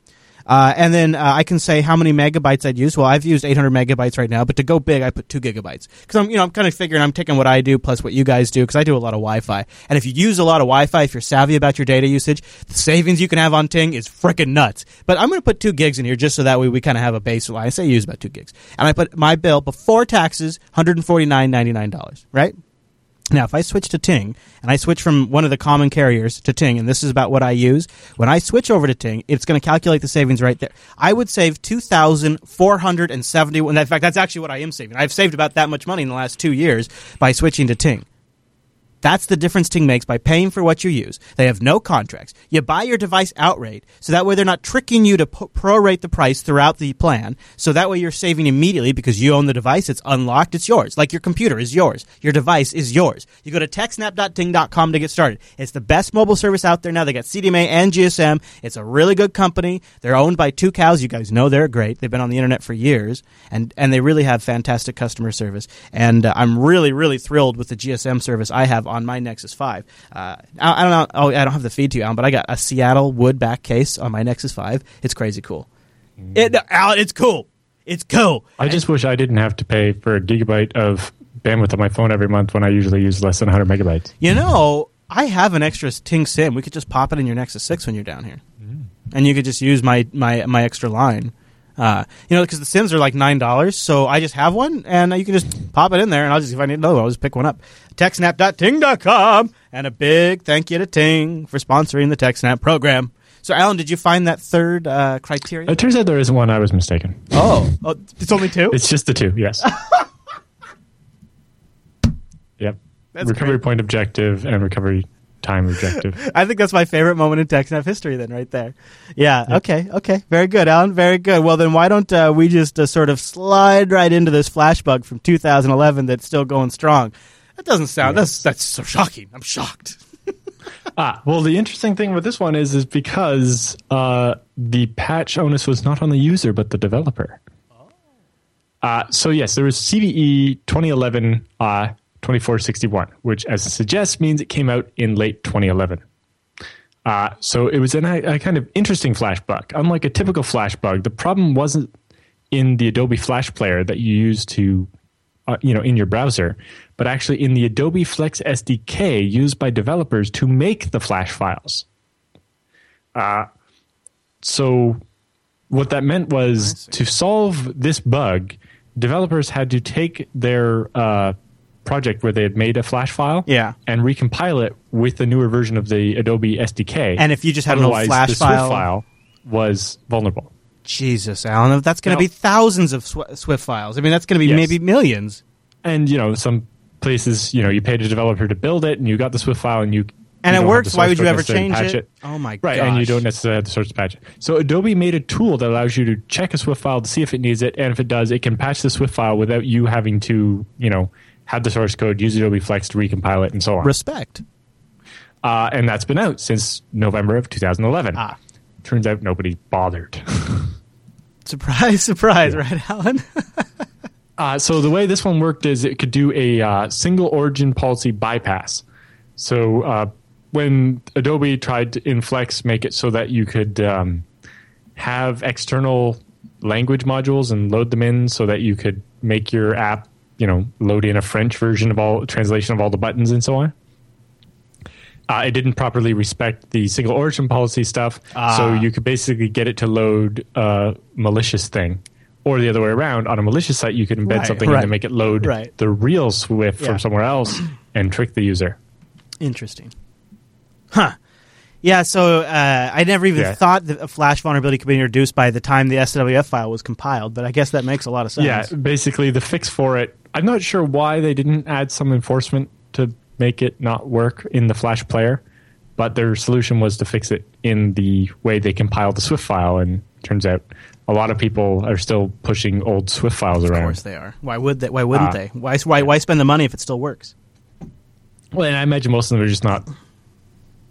Uh, and then uh, I can say how many megabytes I'd use. Well, I've used 800 megabytes right now, but to go big, I put two gigabytes because I'm, you know, I'm kind of figuring I'm taking what I do plus what you guys do because I do a lot of Wi-Fi. And if you use a lot of Wi-Fi, if you're savvy about your data usage, the savings you can have on Ting is freaking nuts. But I'm going to put two gigs in here just so that way we kind of have a baseline. I say use about two gigs, and I put my bill before taxes, 149.99 dollars, right? Now, if I switch to Ting and I switch from one of the common carriers to Ting, and this is about what I use, when I switch over to Ting, it's going to calculate the savings right there. I would save two thousand four hundred and seventy. In fact, that's actually what I am saving. I've saved about that much money in the last two years by switching to Ting. That's the difference Ting makes by paying for what you use. They have no contracts. You buy your device outright, so that way they're not tricking you to p- prorate the price throughout the plan. So that way you're saving immediately because you own the device. It's unlocked. It's yours. Like your computer is yours. Your device is yours. You go to techsnap.ting.com to get started. It's the best mobile service out there now. They got CDMA and GSM. It's a really good company. They're owned by Tucows. You guys know they're great. They've been on the internet for years, and and they really have fantastic customer service. And uh, I'm really really thrilled with the GSM service I have on my Nexus 5. Uh, I, I don't know. Oh, I don't have the feed to you, Allan, but I got a Seattle wood back case on my Nexus 5. It's crazy cool. It, Allan, it's cool. It's cool. I just wish I didn't have to pay for a gigabyte of bandwidth on my phone every month when I usually use less than 100 megabytes. You know, I have an extra Ting SIM. We could just pop it in your Nexus 6 when you're down here. And you could just use my, my, my extra line. Uh, you know, because the Sims are like nine dollars, so I just have one, and you can just pop it in there, and I'll just if I need another, one, I'll just pick one up. TechSnap.ting.com, and a big thank you to Ting for sponsoring the TechSnap program. So, Allan, did you find that third uh, criteria? It turns out there isn't one. I was mistaken. oh, oh, it's only two. It's just the two, yes. yep. That's recovery great. point objective and recovery time objective. I think that's my favorite moment in TechSnap history. Then, right there. Yeah. Okay. Okay. Very good, Allan. Very good. Well, then, why don't uh, we just uh, sort of slide right into this flash bug from 2011 that's still going strong? That doesn't sound. That's that's so shocking. I'm shocked. ah, well, the interesting thing with this one is is because uh, the patch onus was not on the user but the developer. Uh, so yes, there was CVE 2011 uh, 2461, which, as it suggests, means it came out in late 2011. Uh, so it was an, a kind of interesting flash bug. Unlike a typical flash bug, the problem wasn't in the Adobe Flash Player that you use to, uh, you know, in your browser, but actually in the Adobe Flex SDK used by developers to make the Flash files. Uh, so what that meant was to solve this bug, developers had to take their uh, project where they had made a Flash file Yeah. and recompile it with the newer version of the Adobe SDK. And if you just had an old Flash the SWF file- file was vulnerable. Jesus, Allan, that's going to be thousands of Sw- SWF files. I mean, that's going to be Yes. maybe millions. And you know, some places, you know, you paid a developer to build it, and you got the SWF file, and you And you it don't have works. the Why source would you code ever to change patch it? Oh my god! Right, and you don't necessarily have the source to patch it. So Adobe made a tool that allows you to check a SWF file to see if it needs it, and if it does, it can patch the SWF file without you having to, you know, have the source code, use Adobe Flex to recompile it, and so on. Respect. Uh, and that's been out since November of 2011. Ah. Turns out nobody bothered. Surprise, surprise, right, Allan? Uh, so the way this one worked is it could do a uh, single origin policy bypass. So uh, when Adobe tried to in Flex make it so that you could um, have external language modules and load them in, so that you could make your app, you know, load in a French version of all translation of all the buttons and so on. Uh, it didn't properly respect the single origin policy stuff, so you could basically get it to load a malicious thing, or the other way around. On a malicious site, you could embed Right, something in right, to make it load right. the real SWF Yeah. from somewhere else and trick the user. Interesting. Huh. Yeah, so uh, I never even Yeah. thought that a Flash vulnerability could be introduced by the time the SWF file was compiled, but I guess that makes a lot of sense. Yeah, basically the fix for it. I'm not sure why they didn't add some enforcement to make it not work in the Flash player, but their solution was to fix it in the way they compiled the SWF file. And turns out a lot of people are still pushing old SWF files Of around. Of course they are. Why would they? Why wouldn't Ah. they? Why, why, why spend the money if it still works? Well, and I imagine most of them are just not,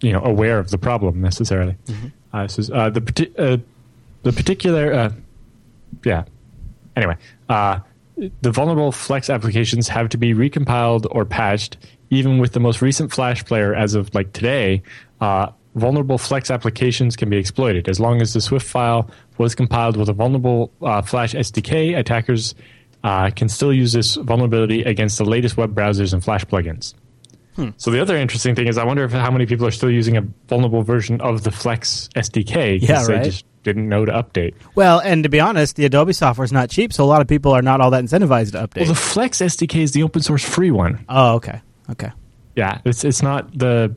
you know, aware of the problem necessarily. Uh, so, uh, the uh, the particular, uh, yeah. Anyway, uh, the vulnerable Flex applications have to be recompiled or patched, even with the most recent Flash player as of like today. Uh, vulnerable Flex applications can be exploited as long as the SWF file was compiled with a vulnerable uh, Flash SDK. Attackers uh, can still use this vulnerability against the latest web browsers and Flash plugins. So the other interesting thing is, I wonder if how many people are still using a vulnerable version of the Flex SDK Yeah, they just didn't know to update. Well, and to be honest, the Adobe software is not cheap, so a lot of people are not all that incentivized to update. Well, the Flex SDK is the open source free one. oh, okay, okay, Yeah, it's it's not the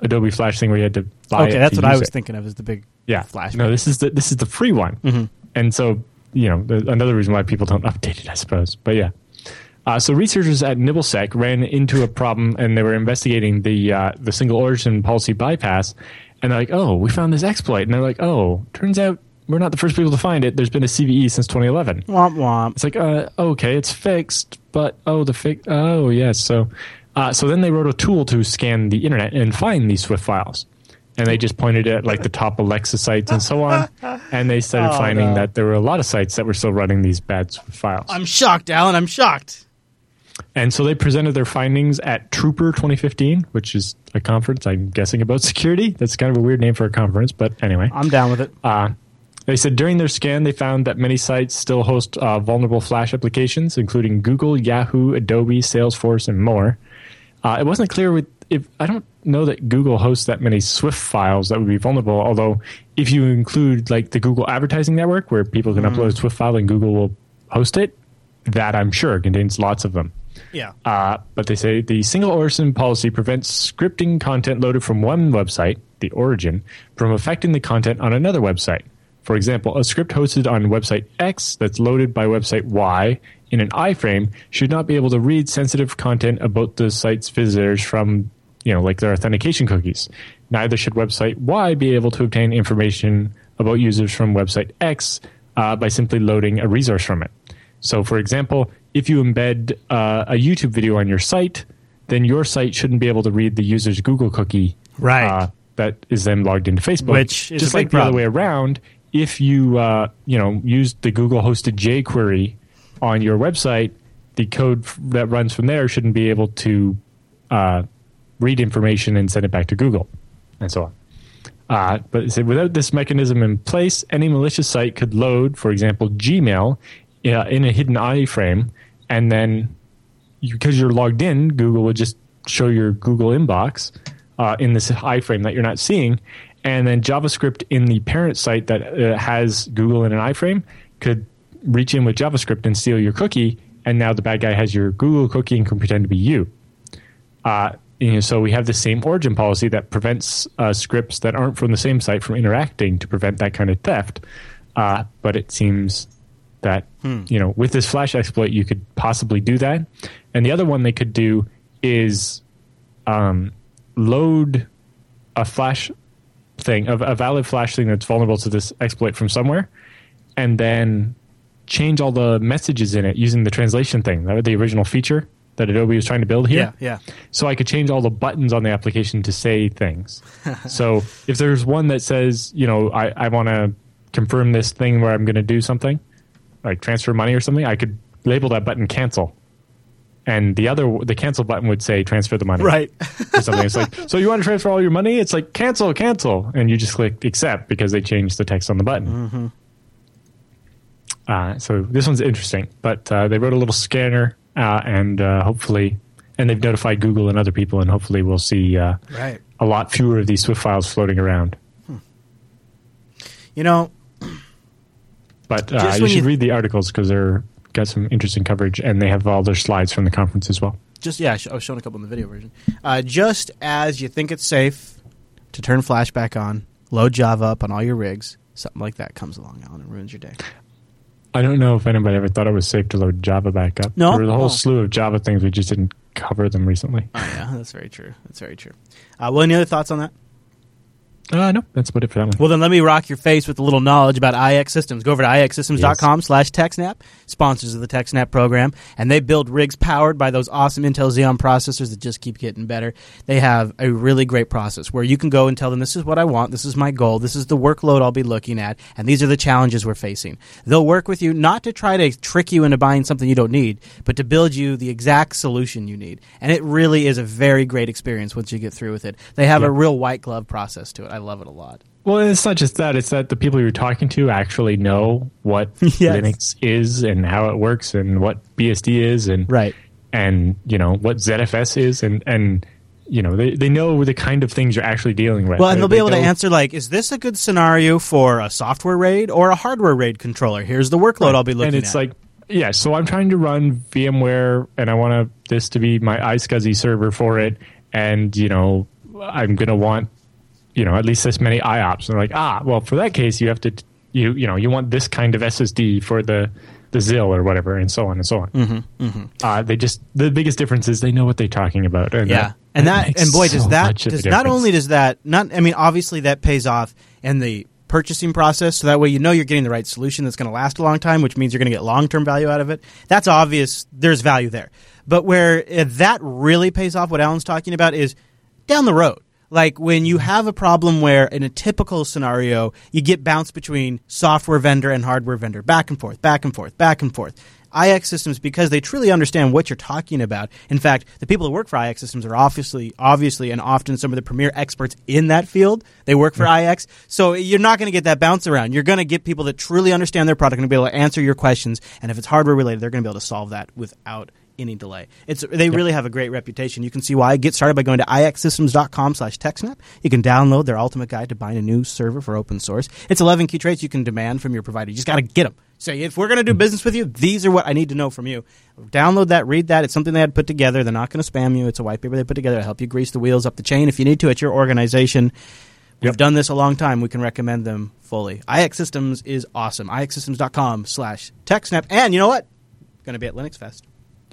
Adobe Flash thing where you had to buy. okay. That's what I was it. thinking of as the big Yeah, Flash. No, this is the this is the free one, Mhm. and so you know another reason why people don't update it, I suppose. But yeah, Uh, so researchers at NibbleSec ran into a problem, and they were investigating the uh, the single origin policy bypass. And they're like, "Oh, we found this exploit." And they're like, "Oh, turns out we're not the first people to find it. There's been a CVE since 2011." Womp womp. It's like, uh, okay, it's fixed, but oh, the fix. Oh, yes. So, uh, so then they wrote a tool to scan the internet and find these SWF files. And they just pointed at like the top Alexa sites and so on, and they started Oh, finding no. that there were a lot of sites that were still running these bad SWF files. I'm shocked, Allan. I'm shocked. And so they presented their findings at Trooper 2015, which is a conference, I'm guessing, about security. That's kind of a weird name for a conference, but anyway. I'm down with it. Uh, they said during their scan, they found that many sites still host uh, vulnerable Flash applications, including Google, Yahoo, Adobe, Salesforce, and more. Uh, it wasn't clear with if I don't know that Google hosts that many SWF files that would be vulnerable. Although, if you include like the Google Advertising Network, where people can upload a SWF file and Google will host it, that I'm sure contains lots of them. Yeah. Uh, but they say the single origin policy prevents scripting content loaded from one website, the origin, from affecting the content on another website. For example, a script hosted on website X that's loaded by website Y in an iframe should not be able to read sensitive content about the site's visitors from, you know, like their authentication cookies. Neither should website Y be able to obtain information about users from website X uh, by simply loading a resource from it. So, for example, if you embed uh, a YouTube video on your site, then your site shouldn't be able to read the user's Google cookie, Right. Uh, that is then logged into Facebook. Which is just like the other way around. If you uh, you know use the Google hosted jQuery on your website, the code that runs from there shouldn't be able to uh, read information and send it back to Google, and so on. Uh, but said without this mechanism in place, any malicious site could load, for example, Gmail uh, in a hidden iframe, and then you, because you're logged in, Google would just show your Google inbox uh, in this iframe that you're not seeing, and then JavaScript in the parent site that uh, has Google in an iframe could reach in with JavaScript and steal your cookie, and now the bad guy has your Google cookie and can pretend to be you. Uh, you so we have the same origin policy that prevents uh, scripts that aren't from the same site from interacting to prevent that kind of theft. Uh, but it seems that you know with this flash exploit you could possibly do that. And the other one they could do is um, load a flash thing, a, a valid flash thing that's vulnerable to this exploit from somewhere, and then change all the messages in it using the translation thing, that was the original feature that Adobe was trying to build here. Yeah. Yeah. So I could change all the buttons on the application to say things. so if there's one that says, you know, I, I want to confirm this thing where I'm going to do something, like transfer money or something, I could label that button cancel. And the other, the cancel button would say transfer the money Right. or something. It's like, so you want to transfer all your money? It's like cancel, cancel, and you just click accept because they changed the text on the button. Uh, so this one's interesting, but uh, they wrote a little scanner, uh, and uh, hopefully, and they've notified Google and other people, and hopefully, we'll see uh, Right. a lot fewer of these SWF files floating around. You know, But uh, you should you- read the articles because they're got some interesting coverage, and they have all their slides from the conference as well. just yeah, I was showing a couple in the video version. Uh, just as you think it's safe to turn Flash back on, load Java up on all your rigs, something like that comes along, Allan, and ruins your day. I don't know if anybody ever thought it was safe to load Java back up. No? there was a whole Oh. slew of Java things we just didn't cover them recently. Oh yeah, that's very true. That's very true. Uh, well, any other thoughts on that? Uh, no, that's about it for that one. Well, then let me rock your face with a little knowledge about iXsystems. Go over to ixsystems.com slash TechSnap, sponsors of the TechSnap program, and they build rigs powered by those awesome Intel Xeon processors that just keep getting better. They have a really great process where you can go and tell them, this is what I want, this is my goal, this is the workload I'll be looking at, and these are the challenges we're facing. They'll work with you not to try to trick you into buying something you don't need, but to build you the exact solution you need. And it really is a very great experience once you get through with it. They have a real white glove process to it. I love it a lot. Well, it's not just that; it's that the people you're talking to actually know what Yes. Linux is and how it works, and what BSD is, and Right. and you know what ZFS is, and and you know they, they know the kind of things you're actually dealing with. Well, and they'll be They able to answer like, is this a good scenario for a software raid or a hardware raid controller? Here's the workload I'll be looking and it's at. like yeah so i'm trying to run vmware and i want to this to be my iscsi server for it and you know i'm going to want you know at least this many iops and they're like ah well for that case you have to you you know you want this kind of ssd for the the ZIL or whatever, and so on and so on. Mm-hmm, Uh, they just the biggest difference is they know what they're talking about. And yeah, and that makes and boy, does so that much of a does not only does that not I mean obviously that pays off in the purchasing process, so that way you know you're getting the right solution that's going to last a long time, which means you're going to get long term value out of it. That's obvious. There's value there, but where that really pays off, what Allan's talking about is down the road. Like when you mm. have a problem where in a typical scenario you get bounced between software vendor and hardware vendor, back and forth, back and forth, back and forth. iXsystems because they truly understand what you're talking about. In fact, the people who work for iXsystems are obviously obviously and often some of the premier experts in that field. They work for mm. IX. So you're not going to get that bounce around. You're going to get people that truly understand their product and be able to answer your questions and if it's hardware related, they're going to be able to solve that without any delay. It's they really have a great reputation. You can see why. Get started by going to ixsystems.com slash TechSnap. You can download their ultimate guide to buying a new server for open source. It's 11 key traits you can demand from your provider. You just got to get them. Say, if we're going to do business with you, these are what I need to know from you. Download that, read that. It's something they had put together. They're not going to spam you. It's a white paper they put together to help you grease the wheels up the chain if you need to at your organization. We've Yep. done this a long time. We can recommend them fully. iXsystems is awesome. IXsystems.com slash TechSnap. And you know what? Going to be at Linux Fest.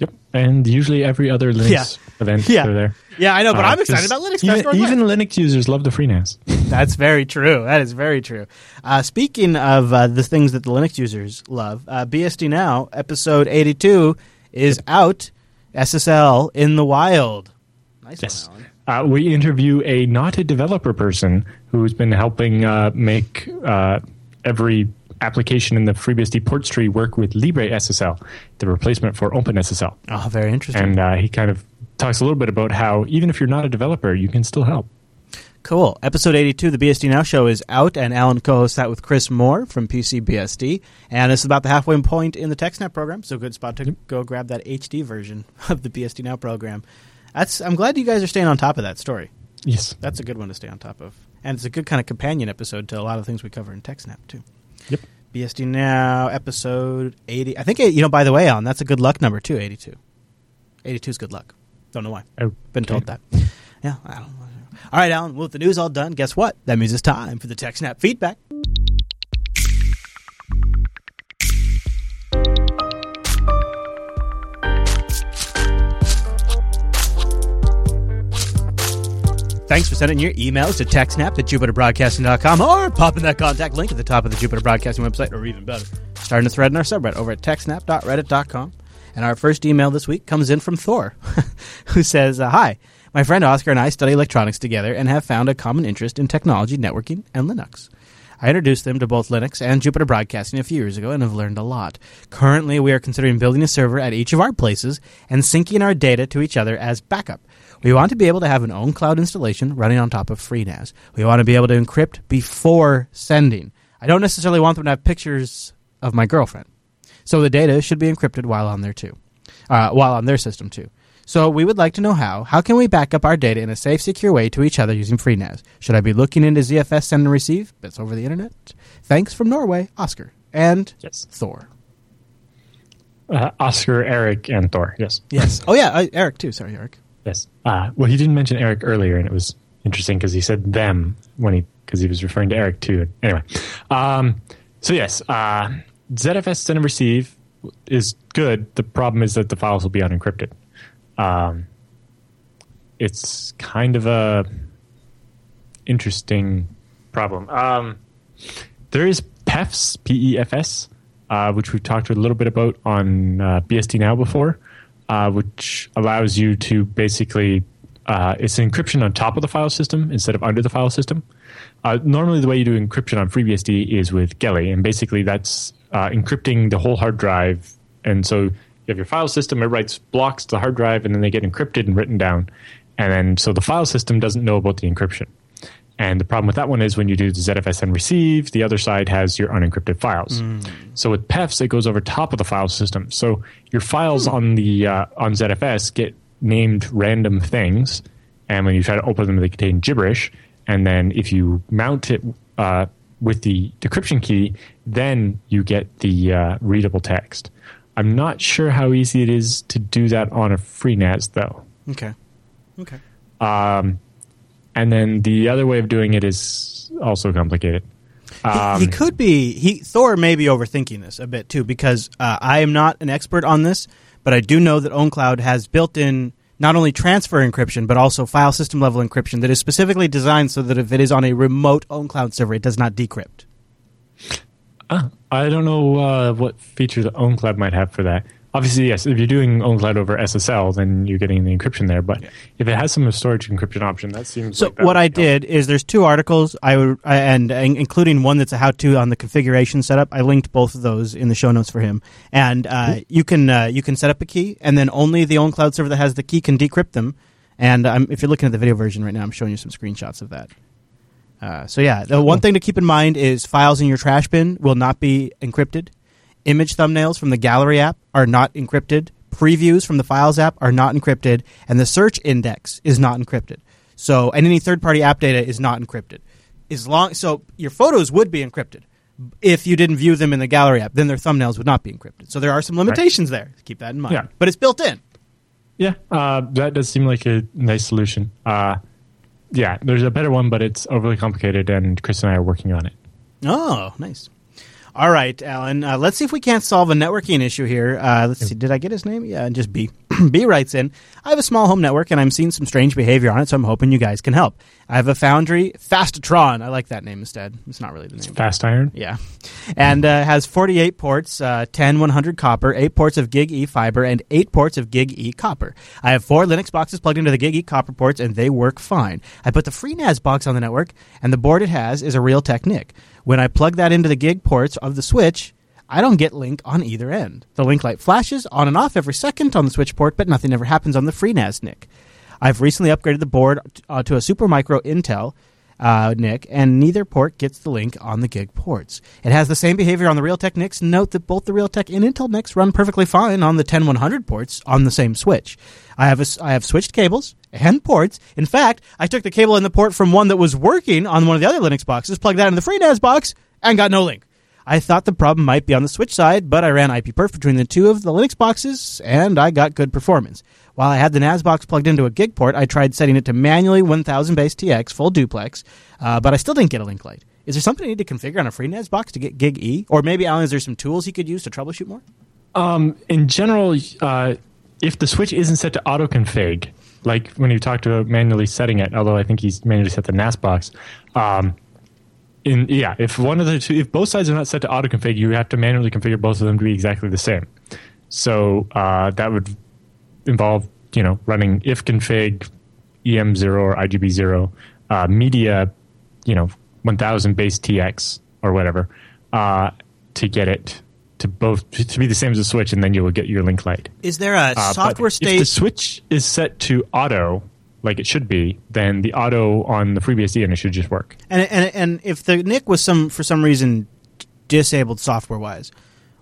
Yep, and usually every other Linux Yeah. event Yeah. they're there. Yeah, I know, but Uh, I'm excited about Linux even. Even Linux users love the FreeNAS. That's very true. That is very true. Uh, speaking of uh, the things that the Linux users love, uh, BSD Now, episode 82, is out. SSL in the wild. Nice Yes. one, Allan. Uh, we interview a not a developer person who's been helping uh, make uh, every application in the FreeBSD ports tree work with LibreSSL, the replacement for OpenSSL. Oh, very interesting. And uh, he kind of talks a little bit about how even if you're not a developer, you can still help. Cool. Episode 82, the BSD Now show is out, and Allan co hosts that with Kris Moore from PCBSD. And this is about the halfway point in the TechSnap program, so good spot to go grab that HD version of the BSD Now program. That's. I'm glad you guys are staying on top of that story. Yes. That's a good one to stay on top of. And it's a good kind of companion episode to a lot of things we cover in TechSnap, too. Yep. BSD Now, episode 80. I think, you know, by the way, Allan, that's a good luck number, too, 82. 82 is good luck. Don't know why. Oh, Been told that. Yeah, I don't know. All right, Allan, well, with the news all done, guess what? That means it's time for the TechSnap feedback. Thanks for sending your emails to techsnap at jupiterbroadcasting.com or popping that contact link at the top of the Jupiter Broadcasting website, or even better, starting a thread in our subreddit over at techsnap.reddit.com. And our first email this week comes in from Thor, who says, uh, Hi, my friend Oscar and I study electronics together and have found a common interest in technology, networking, and Linux. I introduced them to both Linux and Jupiter Broadcasting a few years ago and have learned a lot. Currently, we are considering building a server at each of our places and syncing our data to each other as backup. We want to be able to have an ownCloud installation running on top of FreeNAS. We want to be able to encrypt before sending. I don't necessarily want them to have pictures of my girlfriend. So the data should be encrypted while on there too, uh, while on their system too. So we would like to know how. How can we back up our data in a safe, secure way to each other using FreeNAS? Should I be looking into ZFS send and receive bits over the internet? Thanks from Norway, Oscar and Yes. Thor. Uh, Oscar, Eric, and Thor. Yes. Yes. oh yeah, uh, Eric too. Sorry, Eric. Yes. Uh, well, he didn't mention Eric earlier, and it was interesting because he said them when he because he was referring to Eric too. Anyway, um, so yes, uh, ZFS send and receive is good. The problem is that the files will be unencrypted. Um, it's kind of a interesting problem. Um, there is PEFS, P E F S, uh, which we've talked a little bit about on uh, BSD Now before, uh, which allows you to basically uh, it's encryption on top of the file system instead of under the file system. Uh, normally, the way you do encryption on FreeBSD is with Geli, and basically that's uh, encrypting the whole hard drive. And so you have your file system; it writes blocks to the hard drive, and then they get encrypted and written down. And then so the file system doesn't know about the encryption. And the problem with that one is when you do the ZFS and receive, the other side has your unencrypted files. So with PEFs, it goes over top of the file system. So your files on the uh, on ZFS get named random things, and when you try to open them, they contain gibberish. And then if you mount it uh, with the decryption key, then you get the uh, readable text. I'm not sure how easy it is to do that on a FreeNAS, though. Okay. Okay. Um, and then the other way of doing it is also complicated. Um, he could be. He Thor may be overthinking this a bit too, because uh, I am not an expert on this, but I do know that OwnCloud has built-in not only transfer encryption but also file system level encryption that is specifically designed so that if it is on a remote OwnCloud server, it does not decrypt. Uh, I don't know uh, what feature the OwnCloud might have for that. Obviously, yes. If you're doing OwnCloud over SSL, then you're getting the encryption there. But if it has some storage encryption option, that seems. So like that what would I help. did is there's two articles I would and, and including one that's a how-to on the configuration setup. I linked both of those in the show notes for him, and uh, you can uh, you can set up a key, and then only the OwnCloud server that has the key can decrypt them. And um, if you're looking at the video version right now, I'm showing you some screenshots of that. Uh, so yeah, the one thing to keep in mind is files in your trash bin will not be encrypted. Image thumbnails from the gallery app are not encrypted. Previews from the Files app are not encrypted, and the search index is not encrypted. So, and any third-party app data is not encrypted. As long so your photos would be encrypted if you didn't view them in the gallery app, then their thumbnails would not be encrypted. So there are some limitations there. Keep that in mind. Yeah. But it's built in. Yeah, uh, that does seem like a nice solution. Uh, yeah, there's a better one, but it's overly complicated, and Chris and I are working on it. Oh, nice. All right, Allan. Uh, let's see if we can't solve a networking issue here. Uh, let's see. Did I get his name? Yeah, and just B. B writes in. I have a small home network, and I'm seeing some strange behavior on it, so I'm hoping you guys can help. I have a Foundry Fastatron. I like that name instead. It's not really the name. Fast iron. Yeah. And uh, has 48 ports, uh, 10 100 copper, 8 ports of Gig E fiber, and 8 ports of Gig E copper. I have 4 Linux boxes plugged into the Gig E copper ports, and they work fine. I put the FreeNAS box on the network, and the board it has is a Realtek NIC. When I plug that into the Gig ports of the switch, I don't get link on either end. The link light flashes on and off every second on the switch port, but nothing ever happens on the FreeNAS NIC. I've recently upgraded the board uh, to a Supermicro Intel uh, and neither port gets the link on the Gig ports. It has the same behavior on the Realtek NICs. Note that both the Realtek and Intel NICs run perfectly fine on the 10100 ports on the same switch. I have a I have switched cables and ports. In fact, I took the cable and the port from one that was working on one of the other Linux boxes, plugged that in the FreeNAS box, and got no link. I thought the problem might be on the switch side, but I ran iperf between the two of the Linux boxes, and I got good performance. While I had the NAS box plugged into a gig port, I tried setting it to manually 1000 base TX full duplex, uh, but I still didn't get a link light. Is there something I need to configure on a free NAS box to get gig E? Or maybe, Allan, is there some tools he could use to troubleshoot more? Um, in general, uh, if the switch isn't set to auto config, like when you talked about manually setting it, although I think he's manually set the NAS box. Um, in yeah, if one of the two, if both sides are not set to auto config, you have to manually configure both of them to be exactly the same. So uh, that would involve you know running ifconfig em0 or igb0 uh, media you know 1000 base tx or whatever uh, to get it to both to be the same as the switch and then you will get your link light Is there a uh, software if the switch is set to auto like it should be then the auto on the FreeBSD and it should just work And, and, and if the NIC was some for some reason disabled software wise,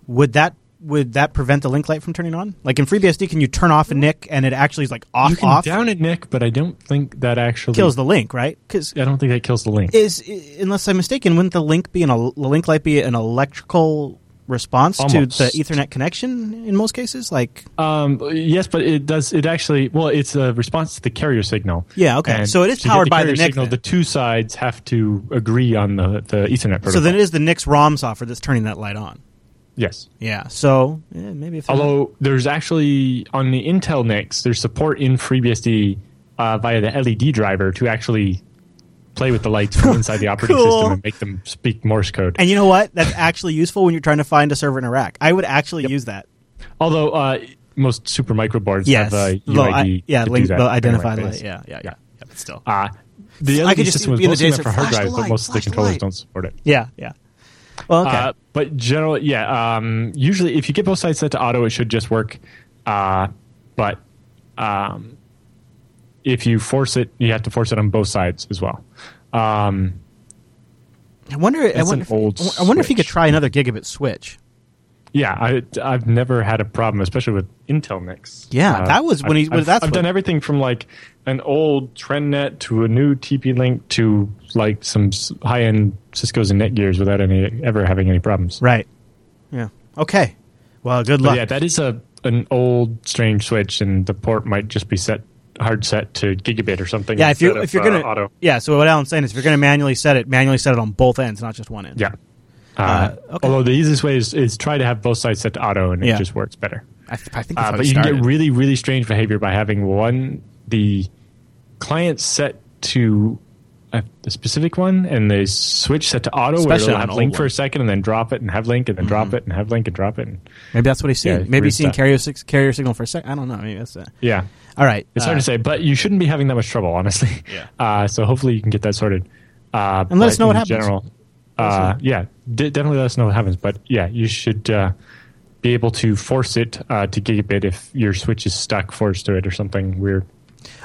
would that would that prevent the link light from turning on? Like in FreeBSD, can you turn off a NIC and it actually is like off you can off down a NIC, but i don't think that actually kills the link, right? Because i don't think that kills the link is unless I'm mistaken, wouldn't the link be an the link light be an electrical response Almost. to the Ethernet connection in most cases? Like Um, yes, but it does. It actually, well, it's a response to the carrier signal. Yeah, okay. And So it is powered by the NIC signal. The two sides have to agree on the the Ethernet protocol. so, then it is the NIC's ROM software that's turning that light on. yes. Yeah. So yeah, maybe if not- Although there's actually on the Intel NICs, there's support in FreeBSD uh, via the LED driver to actually play with the lights from inside the operating Cool. system and make them speak Morse code. and you know what? That's actually useful when you're trying to find a server in a rack. I would actually use that. Although uh, most Supermicro boards Yes. have a Low UID. I- yeah, link, the identified light. it's- Yeah, yeah, yeah. yeah but still. Uh, the I LED could just system was mostly meant for hard drives, but most of the flash the controllers don't support it. Yeah, yeah. Well, okay. Uh, but generally, yeah. Um, usually, if you get both sides set to auto, it should just work. Uh, but um, if you force it, you have to force it on both sides as well. Um, I wonder. I wonder, if, I wonder if you could try another gigabit switch. yeah, I, I've never had a problem, especially with Intel NICs. Yeah, Uh, that was when he- I've, that's I've done everything from like an old TrendNet to a new TP Link to like some high end Cisco's and Netgears without any ever having any problems. Right. Yeah. Okay. Well, good But luck. yeah, that is a an old strange switch, and the port might just be set hard set to gigabit or something. Yeah, if you're if you're uh, gonna auto. yeah. So what Allan's saying is, if you're gonna manually set it, manually set it on both ends, not just one end. Yeah. Uh, Uh, okay. Although the easiest way is, is try to have both sides set to auto, and it just works better. I, th- I think Uh, but you can get really, really strange behavior by having one the client set to a, a specific one, and the switch set to auto, where Especially it'll have link old for a second, and then drop it, and have link, and then Mm-hmm. drop it, and have link, and drop it. And, Maybe that's what he's seeing. Yeah, Maybe he's seeing carrier carrier signal for a second. I don't know. Maybe that's it. yeah, All right. it's uh, hard to say, but you shouldn't be having that much trouble, honestly. Yeah. Uh, so hopefully you can get that sorted. Uh, And let us know what happens. General, uh, yeah, d- definitely let us know what happens. But yeah, you should uh, be able to force it uh, to gigabit if your switch is stuck forced to it or something weird.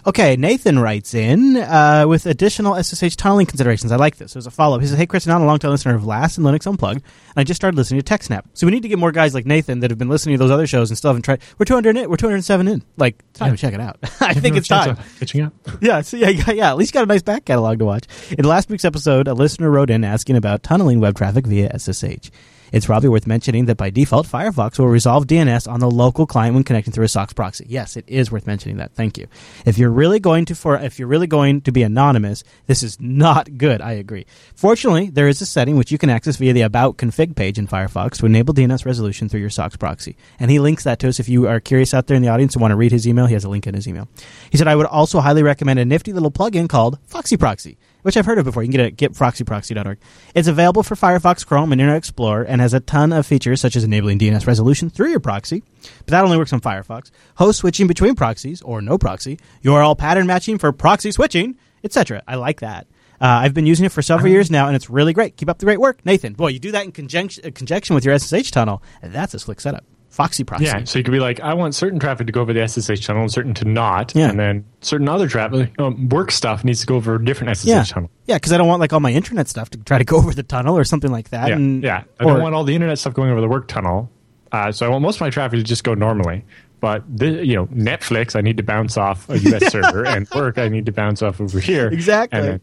Okay, Nathan writes in uh, with additional SSH tunneling considerations. I like this. There's a follow up. He says, Hey, Chris, I'm not a long time listener of Last and Linux Unplugged, and I just started listening to TechSnap. So we need to get more guys like Nathan that have been listening to those other shows and still haven't tried. We're 200 in. We're 207 in. Like, time to check it out. I think it's time. Catching up. Yeah, so yeah, yeah, yeah, at least you got a nice back catalog to watch. In last week's episode, a listener wrote in asking about tunneling web traffic via SSH. It's probably worth mentioning that by default, Firefox will resolve DNS on the local client when connecting through a SOCKS proxy. Yes, it is worth mentioning that. Thank you. If you're really going to for if you're really going to be anonymous, this is not good. I agree. Fortunately, there is a setting which you can access via the About config page in Firefox to enable DNS resolution through your SOCKS proxy, and he links that to us. If you are curious out there in the audience and want to read his email, he has a link in his email. He said I would also highly recommend a nifty little plugin called Foxy Proxy which I've heard of before. You can get it at getfoxyproxy.org. It's available for Firefox, Chrome, and Internet Explorer, and has a ton of features such as enabling DNS resolution through your proxy, but that only works on Firefox, host switching between proxies, or no proxy, URL pattern matching for proxy switching, etc. I like that. Uh, I've been using it for several years now, and it's really great. Keep up the great work, Nathan. Boy, you do that in conjunction, uh, conjunction with your SSH tunnel, and that's a slick setup. Foxy proxy. Yeah, so you could be like, I want certain traffic to go over the SSH channel and certain to not, Yeah. and then certain other traffic, um, work stuff needs to go over a different SSH yeah, channel. yeah, because I don't want like all my internet stuff to try to go over the tunnel or something like that. Yeah, and, yeah. I or- don't want all the internet stuff going over the work tunnel, uh, so I want most of my traffic to just go normally. But the, you know, Netflix, I need to bounce off a US server, and work, I need to bounce off over here. Exactly. Then,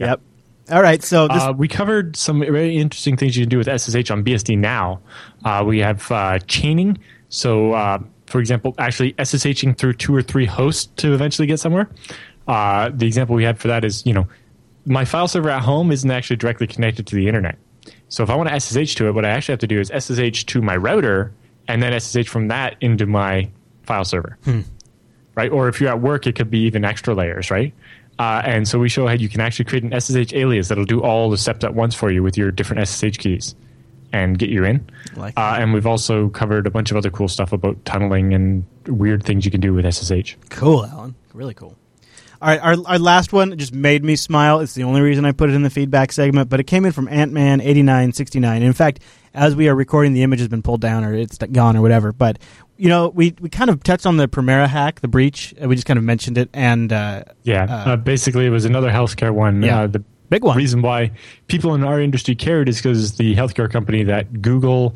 Yep. All right. So this. Uh, we covered some very interesting things you can do with SSH on BSD now. Uh, we have uh, chaining. So, uh, for example, actually SSHing through two or three hosts to eventually get somewhere. Uh, the example we had for that is, you know, my file server at home isn't actually directly connected to the internet. So if I want to SSH to it, what I actually have to do is SSH to my router and then SSH from that into my file server right? Or if you're at work, it could be even extra layers, right? Uh, and so we show how you can actually create an SSH alias that'll do all the steps at once for you with your different SSH keys and get you in. Like uh, and we've also covered a bunch of other cool stuff about tunneling and weird things you can do with SSH. Cool, Allan. Really cool. All right, our, our last one just made me smile. It's the only reason I put it in the feedback segment, but it came in from Antman eighty nine sixty nine. In fact, as we are recording, the image has been pulled down or it's gone or whatever. But you know, we we kind of touched on the Premera hack, the breach. Uh, We just kind of mentioned it, and uh, Yeah, Uh, uh, basically it was another healthcare one. Yeah. Uh, the big one. reason why people in our industry cared is because the healthcare company that Google,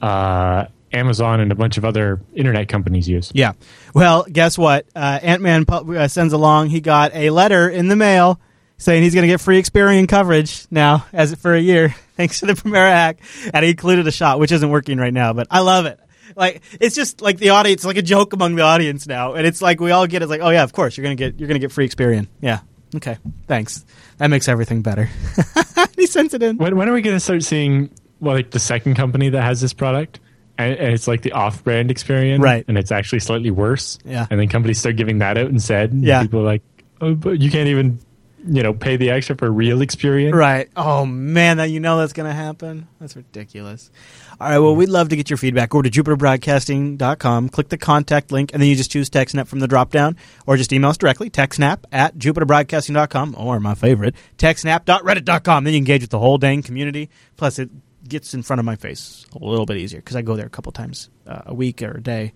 uh, Amazon, and a bunch of other internet companies use. Yeah. Well, guess what? Uh, Ant Man pu- uh, sends along. He got a letter in the mail saying he's going to get free Experian coverage now, as for a year, thanks to the Premera hack, and he included a shot, which isn't working right now, but I love it. Like it's just like the audience, like a joke among the audience now, and it's like we all get it. Like, oh yeah, of course you're gonna get you're gonna get free Experian. Yeah. Okay. Thanks. That makes everything better. he sends it in. When, when are we going to start seeing well, like the second company that has this product? And, and it's like the off-brand experience, Right. And it's actually slightly worse. Yeah. And then companies start giving that out instead. and Yeah. People are like, oh, but you can't even, you know, pay the extra for real experience. Right. Oh man, that you know that's going to happen. That's ridiculous. All right. Well, we'd love to get your feedback. Go to jupiterbroadcasting.com, click the contact link, and then you just choose TechSnap from the drop down, or just email us directly, techsnap at jupiterbroadcasting.com, or my favorite, techsnap.reddit.com. Then you engage with the whole dang community. Plus, it gets in front of my face a little bit easier because I go there a couple times uh, a week or a day.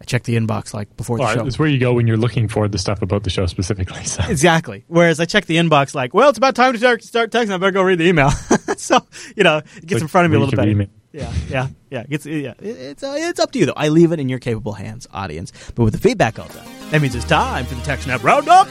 I check the inbox like before the show. it's where you go when you're looking for the stuff about the show specifically. So. Exactly. Whereas I check the inbox like, well, it's about time to start, start texting. I better go read the email. so you know, it gets Like in front of me a little better. Yeah, yeah, yeah. It yeah. It- It's uh, it's up to you though. I leave it in your capable hands, audience. But with the feedback all done, that means it's time for the TechSnap Roundup.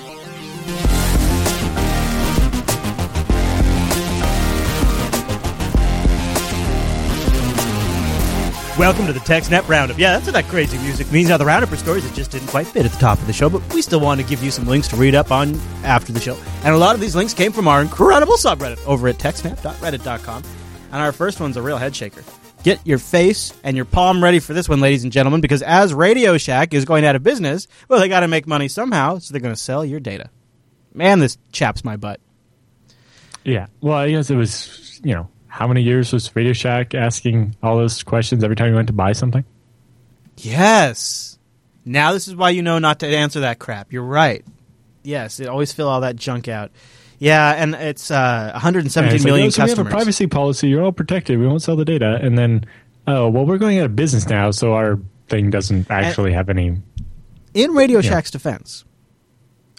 Welcome to the TechSnap Roundup. Yeah, that's what that crazy music means. Now, the Roundup for stories that just didn't quite fit at the top of the show, but we still want to give you some links to read up on after the show. And a lot of these links came from our incredible subreddit over at techsnap.reddit.com. And our first one's a real head shaker. Get your face and your palm ready for this one, ladies and gentlemen, because as Radio Shack is going out of business, well, they got to make money somehow, so they're going to sell your data. Man, this chaps my butt. Yeah. Well, I guess it was, you know, how many years was Radio Shack asking all those questions every time you went to buy something? Yes. Now this is why you know not to answer that crap. You're right. Yes, it always fill all that junk out. Yeah, and it's uh, 117 And million it's like, oh, so customers. we have a privacy policy. You're all protected. We won't sell the data. And then, oh, well, we're going out of business now, so our thing doesn't actually have any. in Radio Shack's defense,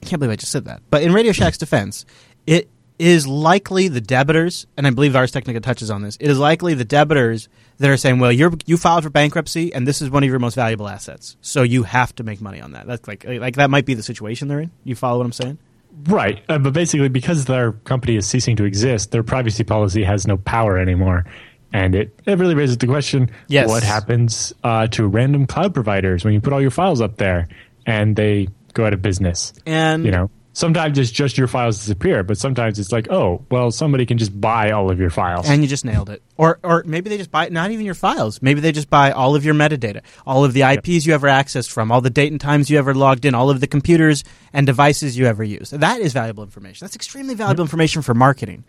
I can't believe I just said that, but in Radio Shack's defense, it is likely the debitors, and I believe Ars Technica touches on this. It is likely the debitors that are saying, "Well, you're you filed for bankruptcy, and this is one of your most valuable assets, so you have to make money on that." That's like like that might be the situation they're in. You follow what I'm saying? Right. Uh, but basically, because their company is ceasing to exist, their privacy policy has no power anymore. And it, it really raises the question Yes. what happens uh, to random cloud providers when you put all your files up there and they go out of business? And You know, sometimes it's just your files disappear, but sometimes it's like, oh, well, somebody can just buy all of your files. and you just nailed it. Or or maybe they just buy not even your files. Maybe they just buy all of your metadata, all of the IPs you ever accessed from, all the date and times you ever logged in, all of the computers and devices you ever used. That is valuable information. That's extremely valuable information for marketing.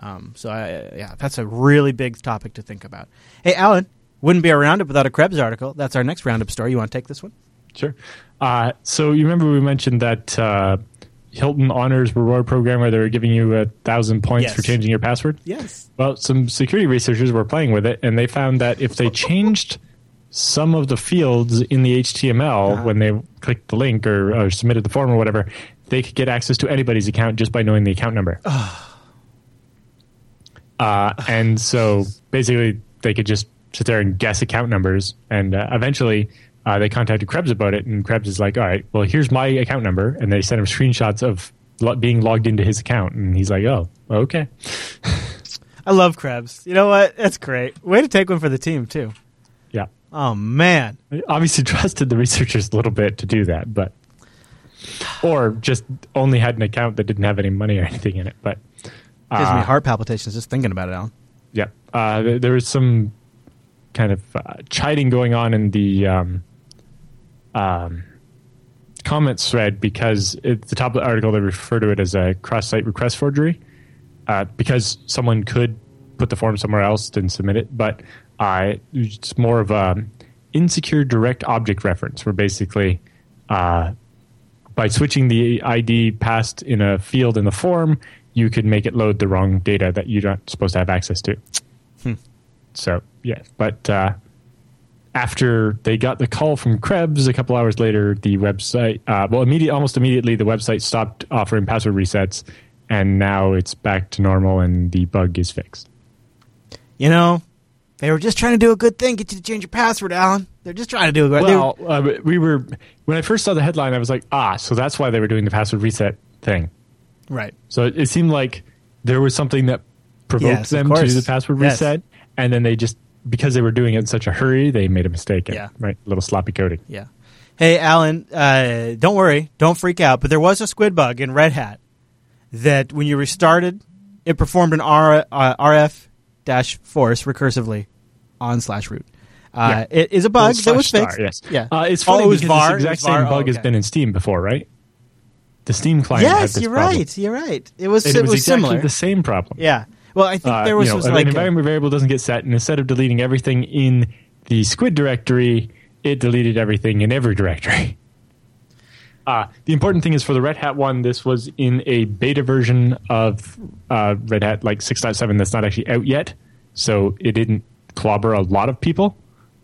Um, so I, yeah, that's a really big topic to think about. Hey, Allan, wouldn't be a roundup without a Krebs article. That's our next roundup story. You want to take this one? Sure. Uh, so you remember we mentioned that uh, Hilton Honors reward program where they were giving you a thousand points Yes. for changing your password? Yes. Well, some security researchers were playing with it, and they found that if they changed some of the fields in the HTML Uh-huh. when they clicked the link or, or submitted the form or whatever, they could get access to anybody's account just by knowing the account number. uh, and so basically, they could just sit there and guess account numbers, and uh, eventually. Uh, they contacted Krebs about it, and Krebs is like, "All right, well, here's my account number," and they sent him screenshots of lo- being logged into his account, and he's like, "Oh, okay." I love Krebs. You know what? That's great. Way to take one for the team too. Yeah. Oh man. I obviously trusted the researchers a little bit to do that, but or just only had an account that didn't have any money or anything in it. But Gives me uh, heart palpitations just thinking about it, Allan. yeah, uh, there, there was some kind of uh, chiding going on in the um, um, comments thread because at the top of the article they refer to it as a cross-site request forgery uh, because someone could put the form somewhere else and submit it, but uh, it's more of a insecure direct object reference, where basically uh, by switching the ID passed in a field in the form, you could make it load the wrong data that you're not supposed to have access to. So yeah, but uh, after they got the call from Krebs a couple hours later, the website, uh, well, immediate, almost immediately, the website stopped offering password resets, and now it's back to normal, and the bug is fixed. You know, they were just trying to do a good thing, get you to change your password, Allan. They're just trying to do a good. Well, uh, we were when I first saw the headline, I was like, ah, so that's why they were doing the password reset thing. right. So it, it seemed like there was something that provoked Yes, them to do the password Yes. reset, and then they just because they were doing it in such a hurry, they made a mistake. Yeah. right, a little sloppy coding. Yeah. Hey, Allan, uh, don't worry, don't freak out. But there was a squid bug in Red Hat that when you restarted, it performed an R, uh, RF dash force recursively on slash root. Uh, It is a bug that was fixed. star, yes. Yeah. Uh, it's Oh, funny it was because var? this It exact var? same bug Oh, has been in Steam before, right? The Steam client Yes, you're problem. right. You're right. It was it, it was, was exactly similar. the same problem. Yeah. Well, I think Uh, there was, you know, was an like a- environment variable doesn't get set, and instead of deleting everything in the squid directory, it deleted everything in every directory. Uh, the important thing is for the Red Hat one, this was in a beta version of uh, Red Hat like 6.7 that's not actually out yet, so it didn't clobber a lot of people,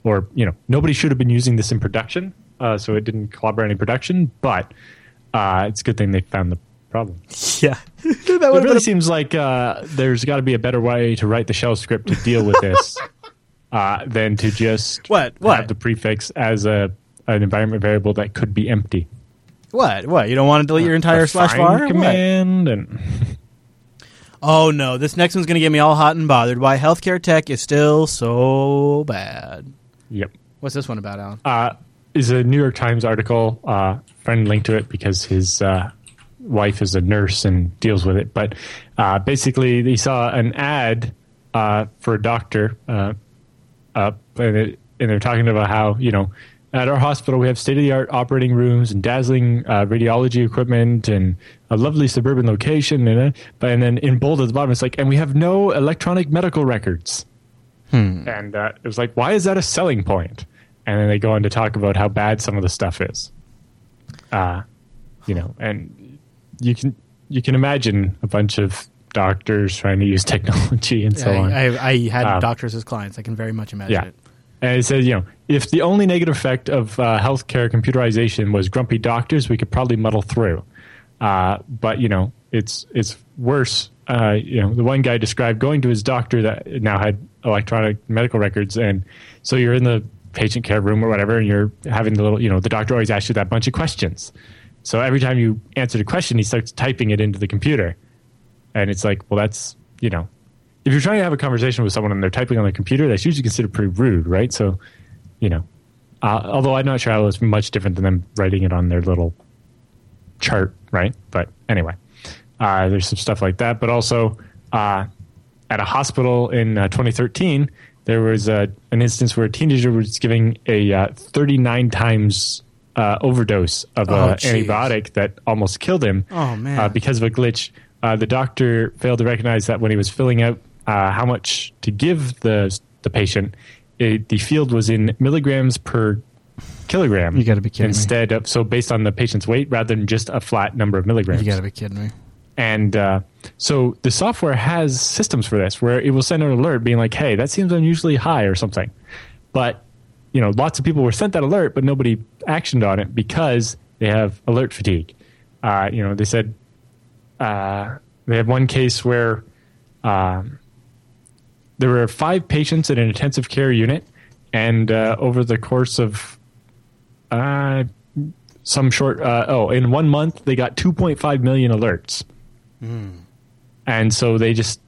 or you know nobody should have been using this in production, uh, so it didn't clobber any production. But uh, it's a good thing they found the problem. yeah. that It really been seems like uh, there's got to be a better way to write the shell script to deal with this uh, than to just What? What? have the prefix as a an environment variable that could be empty. What? What? You don't want to delete your entire A slash find var? What? command and Oh no, this next one's going to get me all hot and bothered. Why healthcare tech is still so bad. Yep. What's this one about, Allan? Uh, is a New York Times article. Uh, friend linked to it because his uh, wife is a nurse and deals with it. But uh, basically, he saw an ad uh, for a doctor uh, up, and, it, and they're talking about how you know at our hospital we have state of the art operating rooms and dazzling uh, radiology equipment and a lovely suburban location. And, uh, but and then in bold at the bottom, it's like, and we have no electronic medical records. And uh, it was like, why is that a selling point? And then they go on to talk about how bad some of the stuff is. Uh, you know, and you can you can imagine a bunch of doctors trying to use technology and so I, on. I, I had Um, doctors as clients. I can very much imagine Yeah. it. And it says, you know, if the only negative effect of uh, healthcare computerization was grumpy doctors, we could probably muddle through. Uh, but you know, it's it's worse. Uh, you know, the one guy described going to his doctor that now had electronic medical records, and so you're in the patient care room or whatever, and you're having the little, you know, the doctor always asks you that bunch of questions. So every time you answer the question, he starts typing it into the computer, and it's like, well, that's you know, if you're trying to have a conversation with someone and they're typing on the computer, that's usually considered pretty rude, right? So, you know, uh, although I'm not sure how it's much different than them writing it on their little chart, right? But anyway, uh, there's some stuff like that. But also, uh, at a hospital in uh, 2013, there was uh, an instance where a teenager was giving a uh, 39 times uh, overdose of Oh, an antibiotic that almost killed him Oh, man. uh, because of a glitch. Uh, the doctor failed to recognize that when he was filling out uh, how much to give the the patient, it, the field was in milligrams per kilogram. You gotta be kidding me. Instead of so based on the patient's weight rather than just a flat number of milligrams. You got to be kidding me. And uh, so the software has systems for this where it will send an alert being like, hey, that seems unusually high or something. But, you know, lots of people were sent that alert, but nobody actioned on it because they have alert fatigue. Uh, you know, they said uh, they had one case where um, there were five patients in an intensive care unit, and uh, over the course of uh, some short, uh, oh, in one month they got 2.5 million alerts, and so they just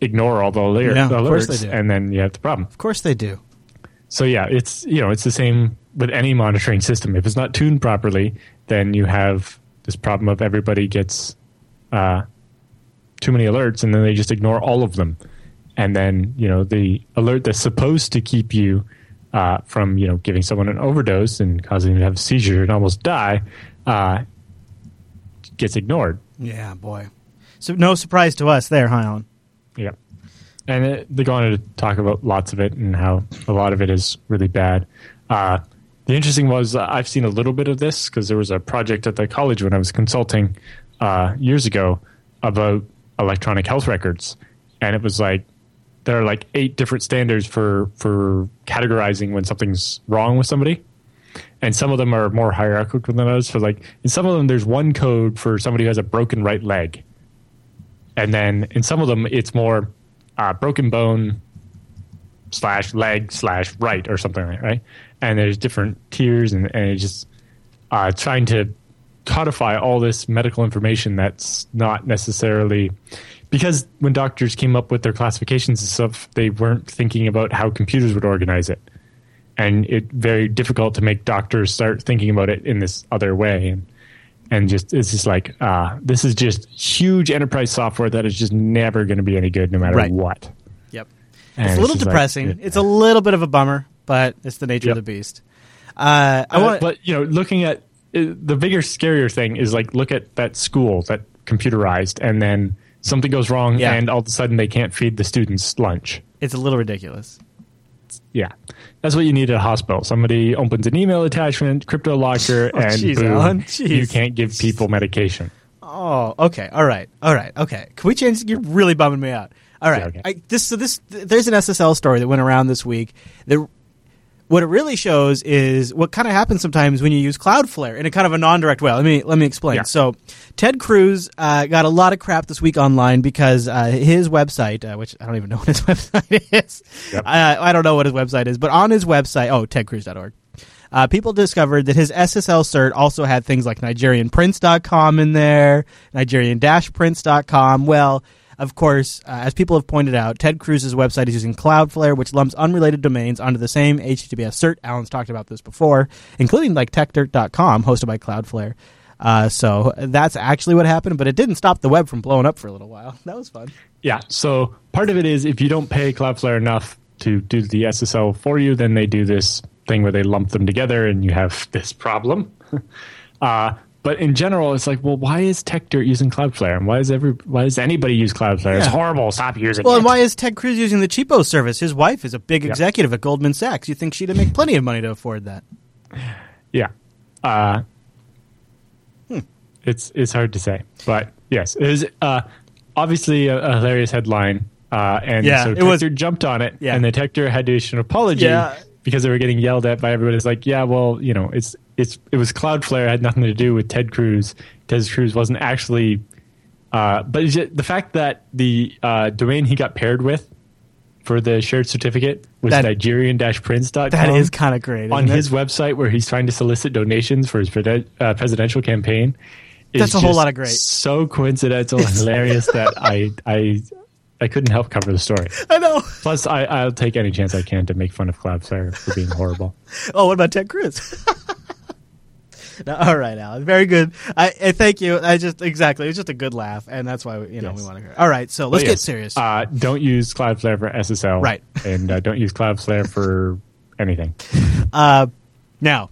ignore all the alert, Yeah, alerts, and then you have the problem. Of course they do. So yeah, it's you know it's the same with any monitoring system. If it's not tuned properly, then you have this problem of everybody gets uh, too many alerts, and then they just ignore all of them. And then you know the alert that's supposed to keep you uh, from you know giving someone an overdose and causing them to have a seizure and almost die uh, gets ignored. Yeah, boy. So no surprise to us there, huh, Yeah. And it, they go on to talk about lots of it and how a lot of it is really bad. Uh, the interesting was uh, I've seen a little bit of this because there was a project at the college when I was consulting uh, years ago about electronic health records, and it was like there are like eight different standards for for categorizing when something's wrong with somebody, and some of them are more hierarchical than others. So like in some of them, there's one code for somebody who has a broken right leg, and then in some of them it's more uh, broken bone slash leg slash right or something like that, right? And there's different tiers and, and it's just uh, trying to codify all this medical information that's not necessarily because when doctors came up with their classifications and stuff they weren't thinking about how computers would organize it. And it very difficult to make doctors start thinking about it in this other way. And and just it's just like uh, this is just huge enterprise software that is just never going to be any good no matter Right. what. Yep. And it's a little like- depressing. yeah. It's a little bit of a bummer, but it's the nature Yep. of the beast. Uh, I Uh, want, but you know, looking at uh, the bigger, scarier thing is like look at that school that computerized, and then something goes wrong, Yeah. and all of a sudden they can't feed the students lunch. it's a little ridiculous. Yeah, that's what you need at a hospital. Somebody opens an email attachment, CryptoLocker, Oh, and jeez, boom, you can't give people medication. Oh, okay. All right. All right. Okay. Can we change? You're really bumming me out. All right. Yeah, okay. I, this so this th- there's an SSL story that went around this week. That what it really shows is what kind of happens sometimes when you use Cloudflare in a kind of a non-direct way. Let me let me explain. Yeah. So, Ted Cruz uh, got a lot of crap this week online because uh, his website, uh, which I don't even know what his website is, Yep. uh, I don't know what his website is, but on his website, oh, tedcruz.org. Uh, people discovered that his SSL cert also had things like NigerianPrince.com in there, Nigerian-Prince.com. Well, of course, uh, as people have pointed out, Ted Cruz's website is using Cloudflare, which lumps unrelated domains onto the same HTTPS cert. Allan's talked about this before, including like TechDirt.com, hosted by Cloudflare. Uh, so that's actually what happened, but it didn't stop the web from blowing up for a little while. That was fun. Yeah. So part of it is if you don't pay Cloudflare enough to do the SSL for you, then they do this thing where they lump them together and you have this problem. uh, but in general, it's like, well, why is TechDirt using Cloudflare, and why is every why does anybody use Cloudflare? It's horrible. Stop using it. Well, it. and why is Ted Cruz using the cheapo service? His wife is a big executive at Goldman Sachs. You think she'd make plenty of money to afford that? Yeah. Uh, Hmm. It's it's hard to say, but yes, it is uh, obviously a, a hilarious headline. Uh, and Yeah, so it was- jumped on it, Yeah. and the TechDirt had to issue an apology Yeah. because they were getting yelled at by everybody. It's like, yeah, well, you know, it's it's it was Cloudflare it had nothing to do with Ted Cruz. Ted Cruz wasn't actually, uh, but it's ju- the fact that the uh, domain he got paired with for the shared certificate was That- Nigerian-prince.com That is kind of great. on it? his website where he's trying to solicit donations for his uh, presidential campaign. is That's a whole lot of great. So coincidental and hilarious that I I I couldn't help cover the story. I know. Plus, I, I'll take any chance I can to make fun of Cloudflare for being horrible. Oh, what about Ted Cruz? No, all right, Allan. Very good. I, I thank you. I just exactly. It was just a good laugh, and that's why you know Yes. we want to hear. It. All right, so let's But get serious. Uh, don't use Cloudflare for SSL. Right. and uh, don't use Cloudflare for anything. Uh, now,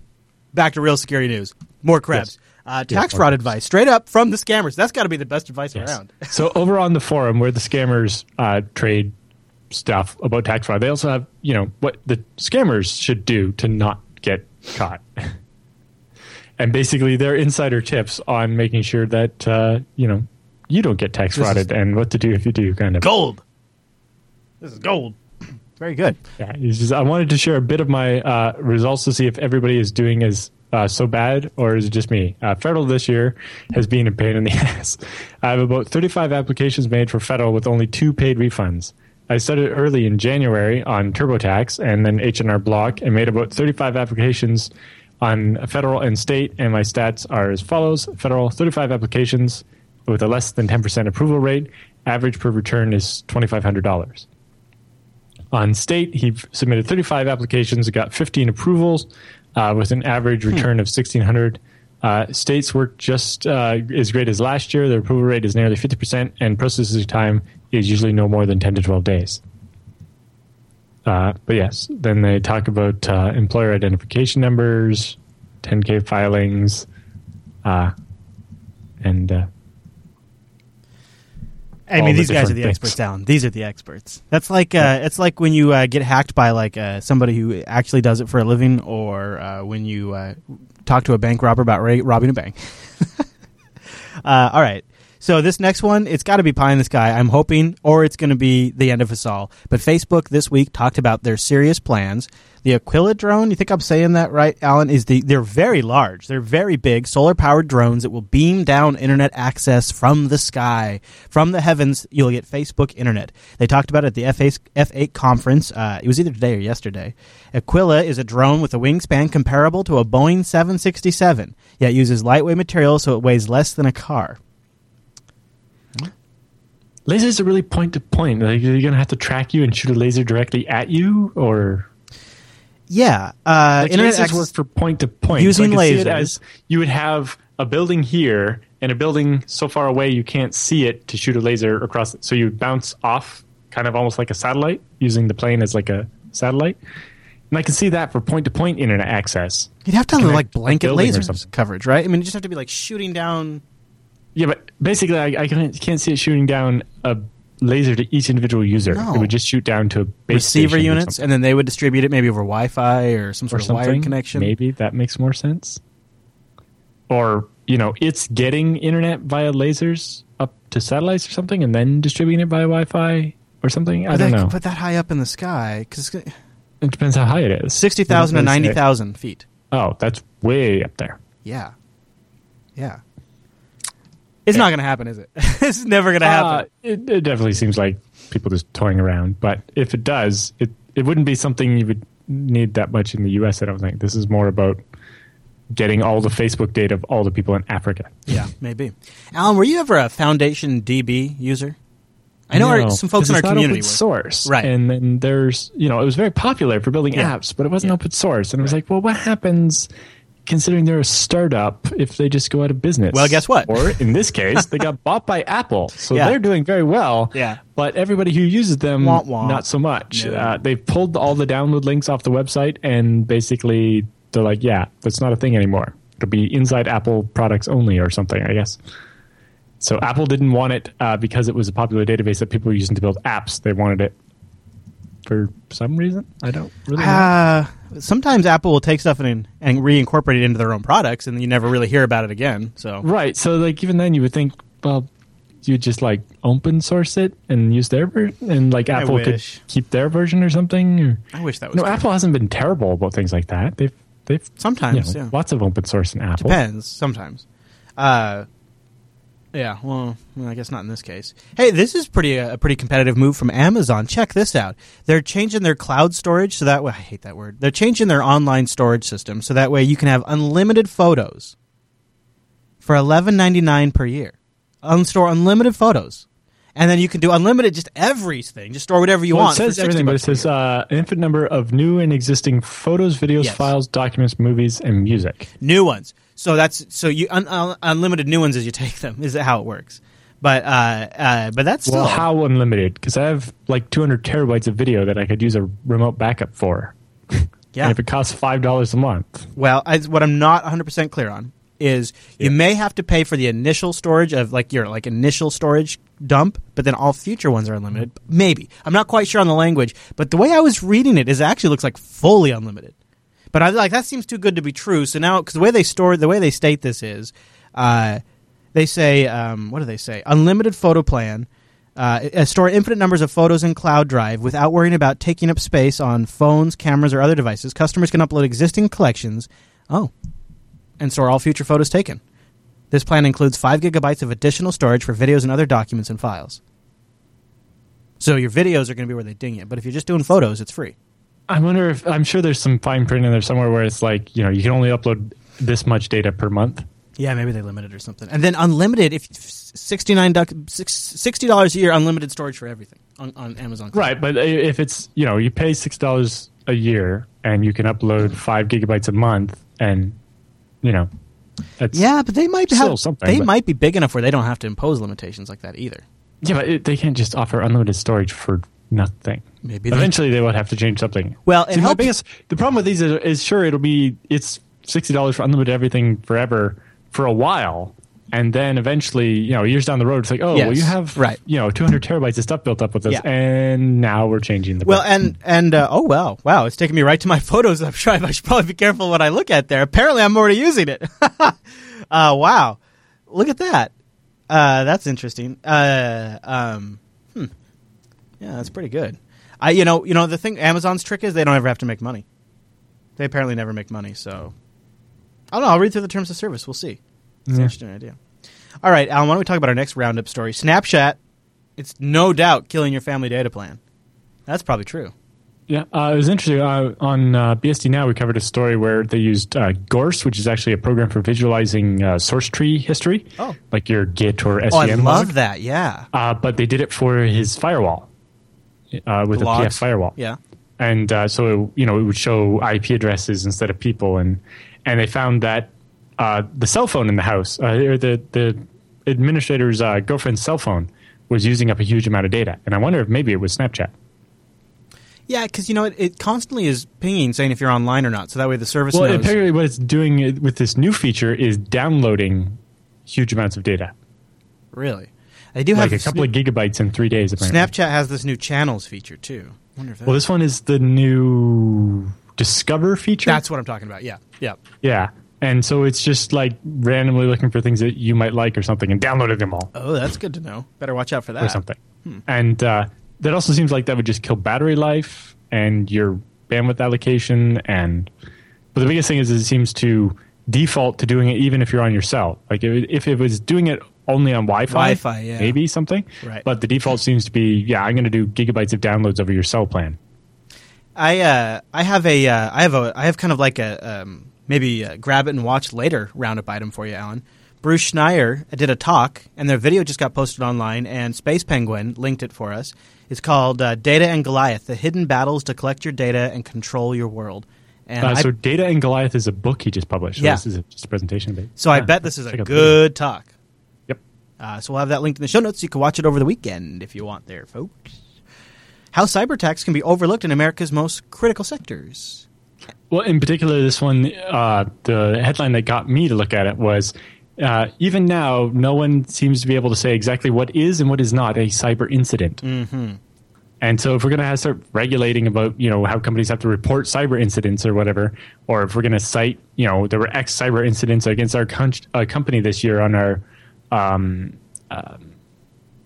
back to real security news. More Krebs. Yes. Uh, tax fraud advice, straight up from the scammers. That's got to be the best advice Yes. around. so over on the forum where the scammers uh, trade stuff about tax fraud, they also have you know what the scammers should do to not get caught, and basically their insider tips on making sure that uh, you know you don't get tax frauded and what to do if you do, kind of. Gold. This is gold. Very good. Yeah, just, I wanted to share a bit of my uh, results to see if everybody is doing as uh, so bad or is it just me? Uh, federal this year has been a pain in the ass. I have about 35 applications made for federal with only two paid refunds. I started early in January on TurboTax and then H&R Block and made about 35 applications on federal and state, and my stats are as follows: federal 35 applications with a less than 10% approval rate. Average per return is $2,500. On state, he submitted 35 applications, got 15 approvals, uh, with an average return of 1,600. Uh, states work just uh, as great as last year. Their approval rate is nearly 50%, and processing time is usually no more than 10 to 12 days. Uh, but yes, then they talk about uh, employer identification numbers, 10K filings, uh, and uh, I mean, the these guys are the things. experts, Allan. These are the experts. That's like uh, it's like when you uh, get hacked by like uh, somebody who actually does it for a living, or uh, when you uh, talk to a bank robber about ra- robbing a bank. uh, all right. So this next one, it's got to be pie in the sky. I'm hoping, or it's going to be the end of us all. But Facebook this week talked about their serious plans. The Aquila drone, you think I'm saying that right, Allan? Is the they're very large, they're very big, solar powered drones that will beam down internet access from the sky, from the heavens. You'll get Facebook internet. They talked about it at the F8, F8 conference. Uh, it was either today or yesterday. Aquila is a drone with a wingspan comparable to a Boeing 767, yet uses lightweight material so it weighs less than a car. Lasers are really point to point. Like, are you going to have to track you and shoot a laser directly at you, or Yeah, uh, like internet lasers access- work for point to point. Using so I could see it lasers. as you would have a building here and a building so far away you can't see it to shoot a laser across. it. So you bounce off, kind of almost like a satellite, using the plane as like a satellite. And I can see that for point to point internet access. You'd have to have like blanket building or laser coverage, right? I mean, you just have to be like shooting down. Yeah, but basically, I, I can't, can't see it shooting down a laser to each individual user. No. It would just shoot down to a base receiver or units, and then they would distribute it maybe over Wi-Fi or some or sort of something. wired connection. Maybe that makes more sense. Or you know, it's getting internet via lasers up to satellites or something, and then distributing it via Wi-Fi or something. I don't they know. put that high up in the sky because It depends how high it is. sixty thousand to What does it ninety thousand feet. Oh, that's way up there. Yeah, yeah. It's not going to happen, is it? it's never going to happen. Uh, it, it definitely seems like people just toying around. But if it does, it it wouldn't be something you would need that much in the U.S. I don't think. This is more about getting all the Facebook data of all the people in Africa. yeah, maybe. Allan, were you ever a Foundation DB user? I know our- some folks in our community open were- source, Right. And then there's you know it was very popular for building Yeah. apps, but it wasn't Yeah. open source. And it was like, well, what happens? Considering they're a startup, if they just go out of business, Well, guess what? Or in this case, they got bought by Apple, so Yeah. they're doing very well. Yeah. but everybody who uses them, Womp womp. not so much. No. Uh, they've pulled all the download links off the website, and basically they're like, yeah, that's not a thing anymore. It'll be inside Apple products only, or something, I guess. So Apple didn't want it uh, because it was a popular database that people were using to build apps. They wanted it for some reason. I don't really know. Uh, sometimes Apple will take stuff and, and reincorporate it into their own products, and you never really hear about it again. So Right. So like even then you would think, well, you would just like open source it and use their version, and like I Apple could keep their version or something. Or, I wish that was no, true. Apple hasn't been terrible about things like that. They've they've you sometimes. know, yeah, lots of open source in Apple. depends. Sometimes. Uh, yeah. Well, I guess not in this case. Hey, this is pretty uh, a pretty competitive move from Amazon. Check this out. They're changing their cloud storage so that way. I hate that word. They're changing their online storage system so that way you can have unlimited photos for eleven ninety nine per year. Unstore unlimited photos. And then you can do unlimited, just everything. Just store whatever you Well, want. it says everything, but it says uh, an infinite number of new and existing photos, videos, Yes. files, documents, movies, and music. new ones. So that's so you un, un, unlimited new ones as you take them. Is how it works. But uh, uh, but that's still Well, how unlimited? Because I have like 200 terabytes of video that I could use a remote backup for. yeah. And if it costs five dollars a month, Well, I, what I'm not 100 percent clear on is you may have to pay for the initial storage of like your like initial storage dump, but then all future ones are unlimited. Maybe I'm not quite sure on the language, but the way I was reading it is it actually looks like fully unlimited. But I like that seems too good to be true. So now because the way they store the way they state this is, uh, they say um, what do they say? Unlimited photo plan. Uh, uh, store infinite numbers of photos in cloud drive without worrying about taking up space on phones, cameras, or other devices. Customers can upload existing collections. Oh, and store all future photos taken. This plan includes 5 gigabytes of additional storage for videos and other documents and files. So your videos are going to be where they ding you, but if you're just doing photos, it's free. I wonder if I'm sure there's some fine print in there somewhere where it's like you know you can only upload this much data per month. Yeah, maybe they limit it or something. And then unlimited, if sixty-nine duck, six- sixty dollars a year, unlimited storage for everything on, on Amazon. Cloud. Right, but if it's you know you pay six dollars a year and you can upload five gigabytes a month, and you know, that's Yeah, but they might have something, They but- might be big enough where they don't have to impose limitations like that either. yeah, but it, they can't just offer unlimited storage for nothing. Maybe they- eventually they would have to change something. Well, See, my helps- biggest the problem with these is, is sure it'll be it's sixty dollars for unlimited everything forever for a while. And then eventually, you know, years down the road, it's like, oh, well, Yes, you have, right. you know, 200 terabytes of stuff built up with this, Yeah. and now we're changing the. Well, price. and and uh, oh wow, wow, it's taking me right to my photos. I'm sure I should probably be careful what I look at there. Apparently, I'm already using it. uh, wow, look at that. Uh, that's interesting. Uh, um. Yeah, that's pretty good. I, you know, you know, the thing Amazon's trick is they don't ever have to make money. They apparently never make money, so I don't know. I'll read through the terms of service. We'll see. It's an interesting idea. All right, Allan. Why don't we talk about our next roundup story? Snapchat. It's no doubt killing your family data plan. That's probably true. Yeah, uh, it was interesting. Uh, on uh, BSD Now, we covered a story where they used uh, Gource, which is actually a program for visualizing uh, source tree history, Oh. like your Git or SVN Oh, I log. love that. Yeah. Uh, but they did it for his firewall uh, with The a logs. PF firewall. Yeah. and uh, so you know it would show IP addresses instead of people, and and they found that uh, the cell phone in the house, uh, or the the administrator's uh, girlfriend's cell phone, was using up a huge amount of data, and I wonder if maybe it was Snapchat. Yeah, because you know it, it constantly is pinging saying if you're online or not, so that way the service Well, knows. apparently, what it's doing with this new feature is downloading huge amounts of data, really, they do like have a couple of gigabytes in three days. Apparently. Snapchat has this new channels feature too. I wonder if that, Well, this one is the new Discover feature. that's what I'm talking about. Yeah, yeah. yeah, and so it's just like randomly looking for things that you might like or something, and downloading them all. Oh, that's good to know. Better watch out for that. or something. And uh, that also seems like that would just kill battery life and your bandwidth allocation. And but the biggest thing is, it seems to default to doing it even if you're on your cell. Like if if it was doing it only on Wi-Fi, Wi-Fi, yeah. maybe something. Right. But the default seems to be, yeah, I'm going to do gigabytes of downloads over your cell plan. I uh, I have a uh, I have a I have kind of like a um, maybe uh grab it and watch later roundup item for you, Allan. Bruce Schneier did a talk, and their video just got posted online, and Space Penguin linked it for us. It's called uh, Data and Goliath The Hidden Battles to Collect Your Data and Control Your World. And Uh, I- so Data and Goliath is a book he just published. So Yeah. This is a, just a presentation so I bet this is a check out the good talk. Uh, so we'll have that linked in the show notes. You can watch it over the weekend if you want there, folks. How cyber attacks can be overlooked in America's most critical sectors. Well, in particular, this one, uh, the headline that got me to look at it was uh, even now, no one seems to be able to say exactly what is and what is not a cyber incident. Mm-hmm. And so, if we're going to start regulating about you know how companies have to report cyber incidents or whatever, or if we're going to cite you know there were X cyber incidents against our con- uh, company this year on our um, um,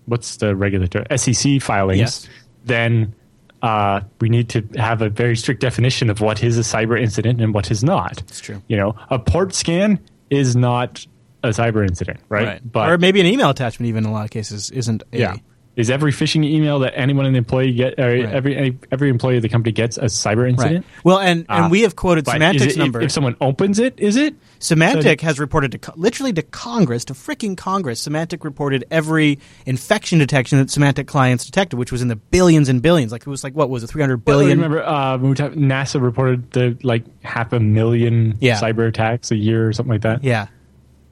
what's the regulatory SEC filings, Yes. then uh, we need to have a very strict definition of what is a cyber incident and what is not. It's true. You know, a port scan is not a cyber incident, right? But or maybe an email attachment, even in a lot of cases, isn't a. yeah. Is every phishing email that anyone in the employee get, or Right. every every employee of the company gets a cyber Right. incident? Well, and, and Uh, we have quoted Symantec's it- number. If, someone opens it, is it? Symantec has reported to literally to Congress, to freaking Congress. Symantec reported every infection detection that Symantec clients detected, which was in the billions and billions. Like it was like what was it, three hundred billion? Well, remember, uh, when we talked- NASA reported the like half a million Yeah. cyber attacks a year or something like that. Yeah,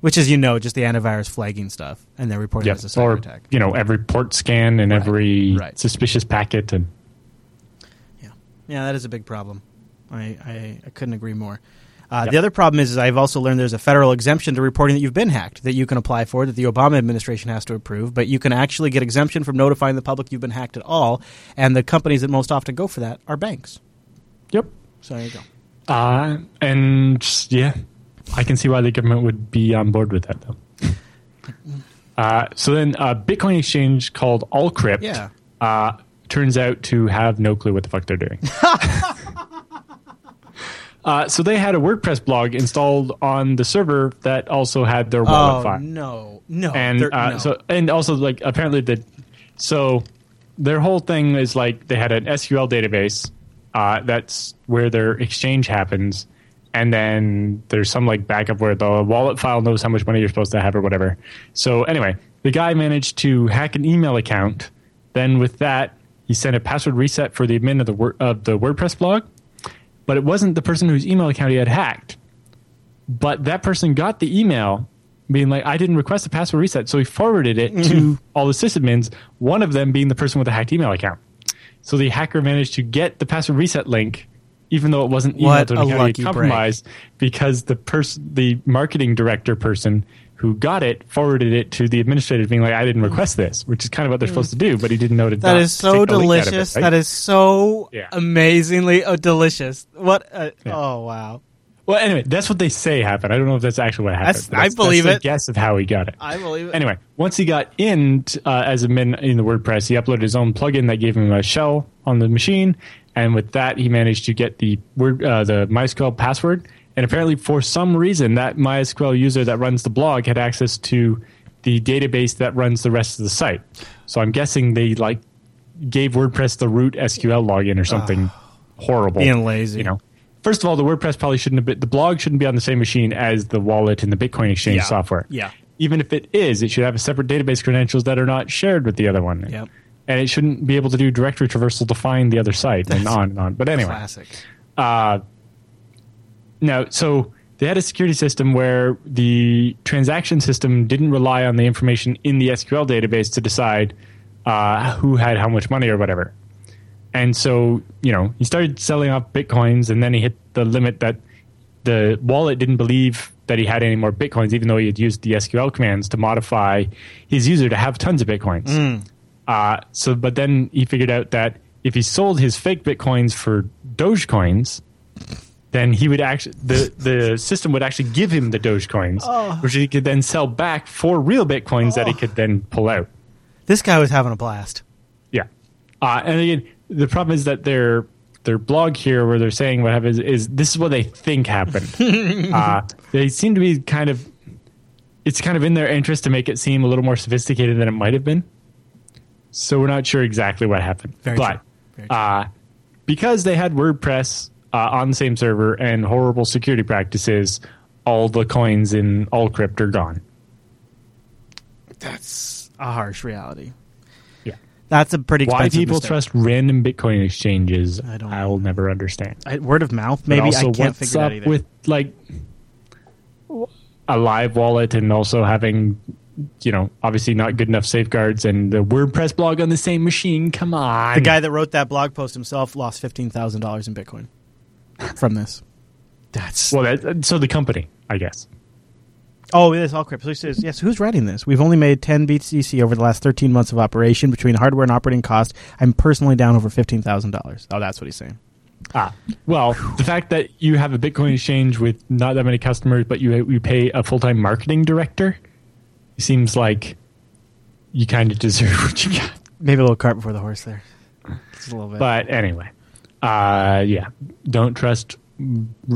which is you know just the antivirus flagging stuff, and they're reporting it as a cyber or attack. you know every port scan and Right, every right. suspicious packet and Yeah, yeah, that is a big problem. I I, I couldn't agree more. Uh, Yep. The other problem is, is I've also learned there's a federal exemption to reporting that you've been hacked that you can apply for that the Obama administration has to approve, but you can actually get exemption from notifying the public you've been hacked at all. And the companies that most often go for that are banks. yep. So there you go. Uh, and yeah, I can see why the government would be on board with that though. Uh, so then, a Bitcoin exchange called Allcrypt Yeah. uh, turns out to have no clue what the fuck they're doing. uh, so they had a WordPress blog installed on the server that also had their wallet Oh file. no, no, and uh, no. so and also like apparently the so their whole thing is like they had an SQL database uh, that's where their exchange happens, and then there's some like backup where the wallet file knows how much money you're supposed to have or whatever. So anyway, the guy managed to hack an email account. Then with that, he sent a password reset for the admin of the of the WordPress blog, but it wasn't the person whose email account he had hacked but that person got the email being like, I didn't request a password reset. So he forwarded it to all the sysadmins, one of them being the person with the hacked email account. So the hacker managed to get the password reset link, even though it wasn't emailed What to a an account had compromised, because the person, the marketing director person who got it forwarded it to the administrator, being like, I didn't request this, which is kind of what they're supposed to do, but he didn't know to that not so take the link out of it, delicious. right? That is so Yeah. amazingly uh, delicious. What? A, Yeah. Oh wow. Well, anyway, that's what they say happened. I don't know if that's actually what happened. That's- but I believe that's it. the guess of how he got it. I believe it. Anyway, once he got in uh, as a min in the WordPress, he uploaded his own plugin that gave him a shell on the machine, and with that, he managed to get the word uh, the MySQL password. And apparently, for some reason, that MySQL user that runs the blog had access to the database that runs the rest of the site. So I'm guessing they like gave WordPress the root SQL login or something horrible. Being lazy. you know. First of all, the WordPress probably shouldn't have been, the blog shouldn't be on the same machine as the wallet and the Bitcoin exchange Yeah. software. Yeah. Even if it is, it should have a separate database credentials that are not shared with the other one. Yep. And it shouldn't be able to do directory traversal to find the other site and on and on. But anyway, Classic. uh, no, so they had a security system where the transaction system didn't rely on the information in the SQL database to decide uh, who had how much money or whatever. And so, you know, he started selling off bitcoins, and then he hit the limit that the wallet didn't believe that he had any more bitcoins, even though he had used the SQL commands to modify his user to have tons of bitcoins. Uh, so, but then he figured out that if he sold his fake bitcoins for Dogecoins, then he would actually the the system would actually give him the Dogecoins, which he could then sell back for real bitcoins that he could then pull out. This guy was having a blast. Yeah, uh, and again, the problem is that their their blog here, where they're saying what happened, is, is this is what they think happened. uh, they seem to be kind of it's kind of in their interest to make it seem a little more sophisticated than it might have been. So we're not sure exactly what happened, Very but true. Very true. uh, because they had WordPress uh, on the same server and horrible security practices, all the coins in Allcrypt are gone. That's a harsh reality. Yeah. That's a pretty Why expensive people mistake. trust random Bitcoin exchanges, I don't I'll never understand. I, word of mouth, But maybe I can't what's figure it up out either. with like a live wallet and also having, you know, obviously not good enough safeguards and the WordPress blog on the same machine. Come on, the guy that wrote that blog post himself lost fifteen thousand dollars in Bitcoin from this. That's Well, that, so the company, I guess. oh, it is all crypto. So he says, yes. Who's writing this? We've only made ten BTC over the last thirteen months of operation between hardware and operating cost. I'm personally down over fifteen thousand dollars. Oh, that's what he's saying. Ah, well, the fact that you have a Bitcoin exchange with not that many customers, but you you pay a full time marketing director, seems like you kind of deserve what you got. Maybe a little cart before the horse there. Just a little bit. But anyway, uh, yeah, don't trust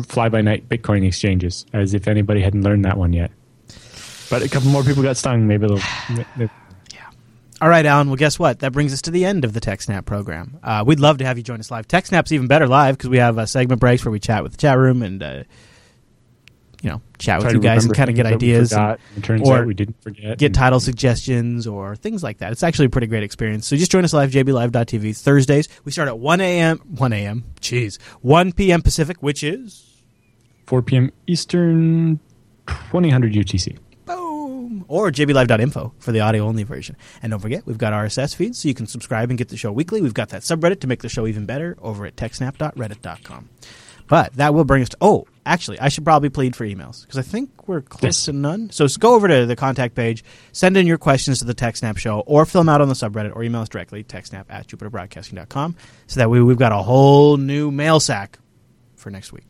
fly by night Bitcoin exchanges. As if anybody hadn't learned that one yet. But a couple more people got stung. Maybe they'll. they- All right, Allan. Well, guess what? That brings us to the end of the TechSnap program. Uh, we'd love to have you join us live. TechSnap's even better live because we have uh, segment breaks where we chat with the chat room and, uh, you know, chat with you guys and kind of get things that we ideas. and turns or out we didn't forget. get and- title suggestions or things like that. It's actually a pretty great experience. So just join us live, jblive.tv. Thursdays, we start at 1 a.m. 1 a.m. Jeez. 1 p.m. Pacific, which is 4 p.m. Eastern, 2000 UTC. boom, or jblive.info for the audio only version. And don't forget, we've got RSS feeds so you can subscribe and get the show weekly. We've got that subreddit to make the show even better over at techsnap.reddit.com. But that will bring us to. Oh, actually, I should probably plead for emails because I think we're close Yes. to none. So go over to the contact page, send in your questions to the TechSnap show, or fill them out on the subreddit, or email us directly, techsnap at jupiterbroadcasting.com, so that way we've got a whole new mail sack for next week.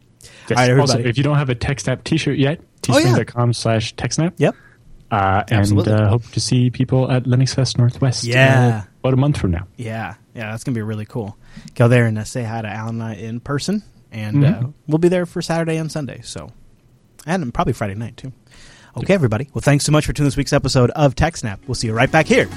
Yes. All right, also, if you don't have a TechSnap t-shirt yet, Oh, yeah. teespring.com slash TechSnap. Yep. Uh, and uh, hope to see people at Linux Fest Northwest. Yeah. uh, about a month from now. Yeah, yeah, that's gonna be really cool. Go there and uh, say hi to Allan and I in person, and uh, Mhm. we'll be there for Saturday and Sunday. So, and probably Friday night too. Okay, everybody. Well, thanks so much for tuning this week's episode of TechSnap. We'll see you right back here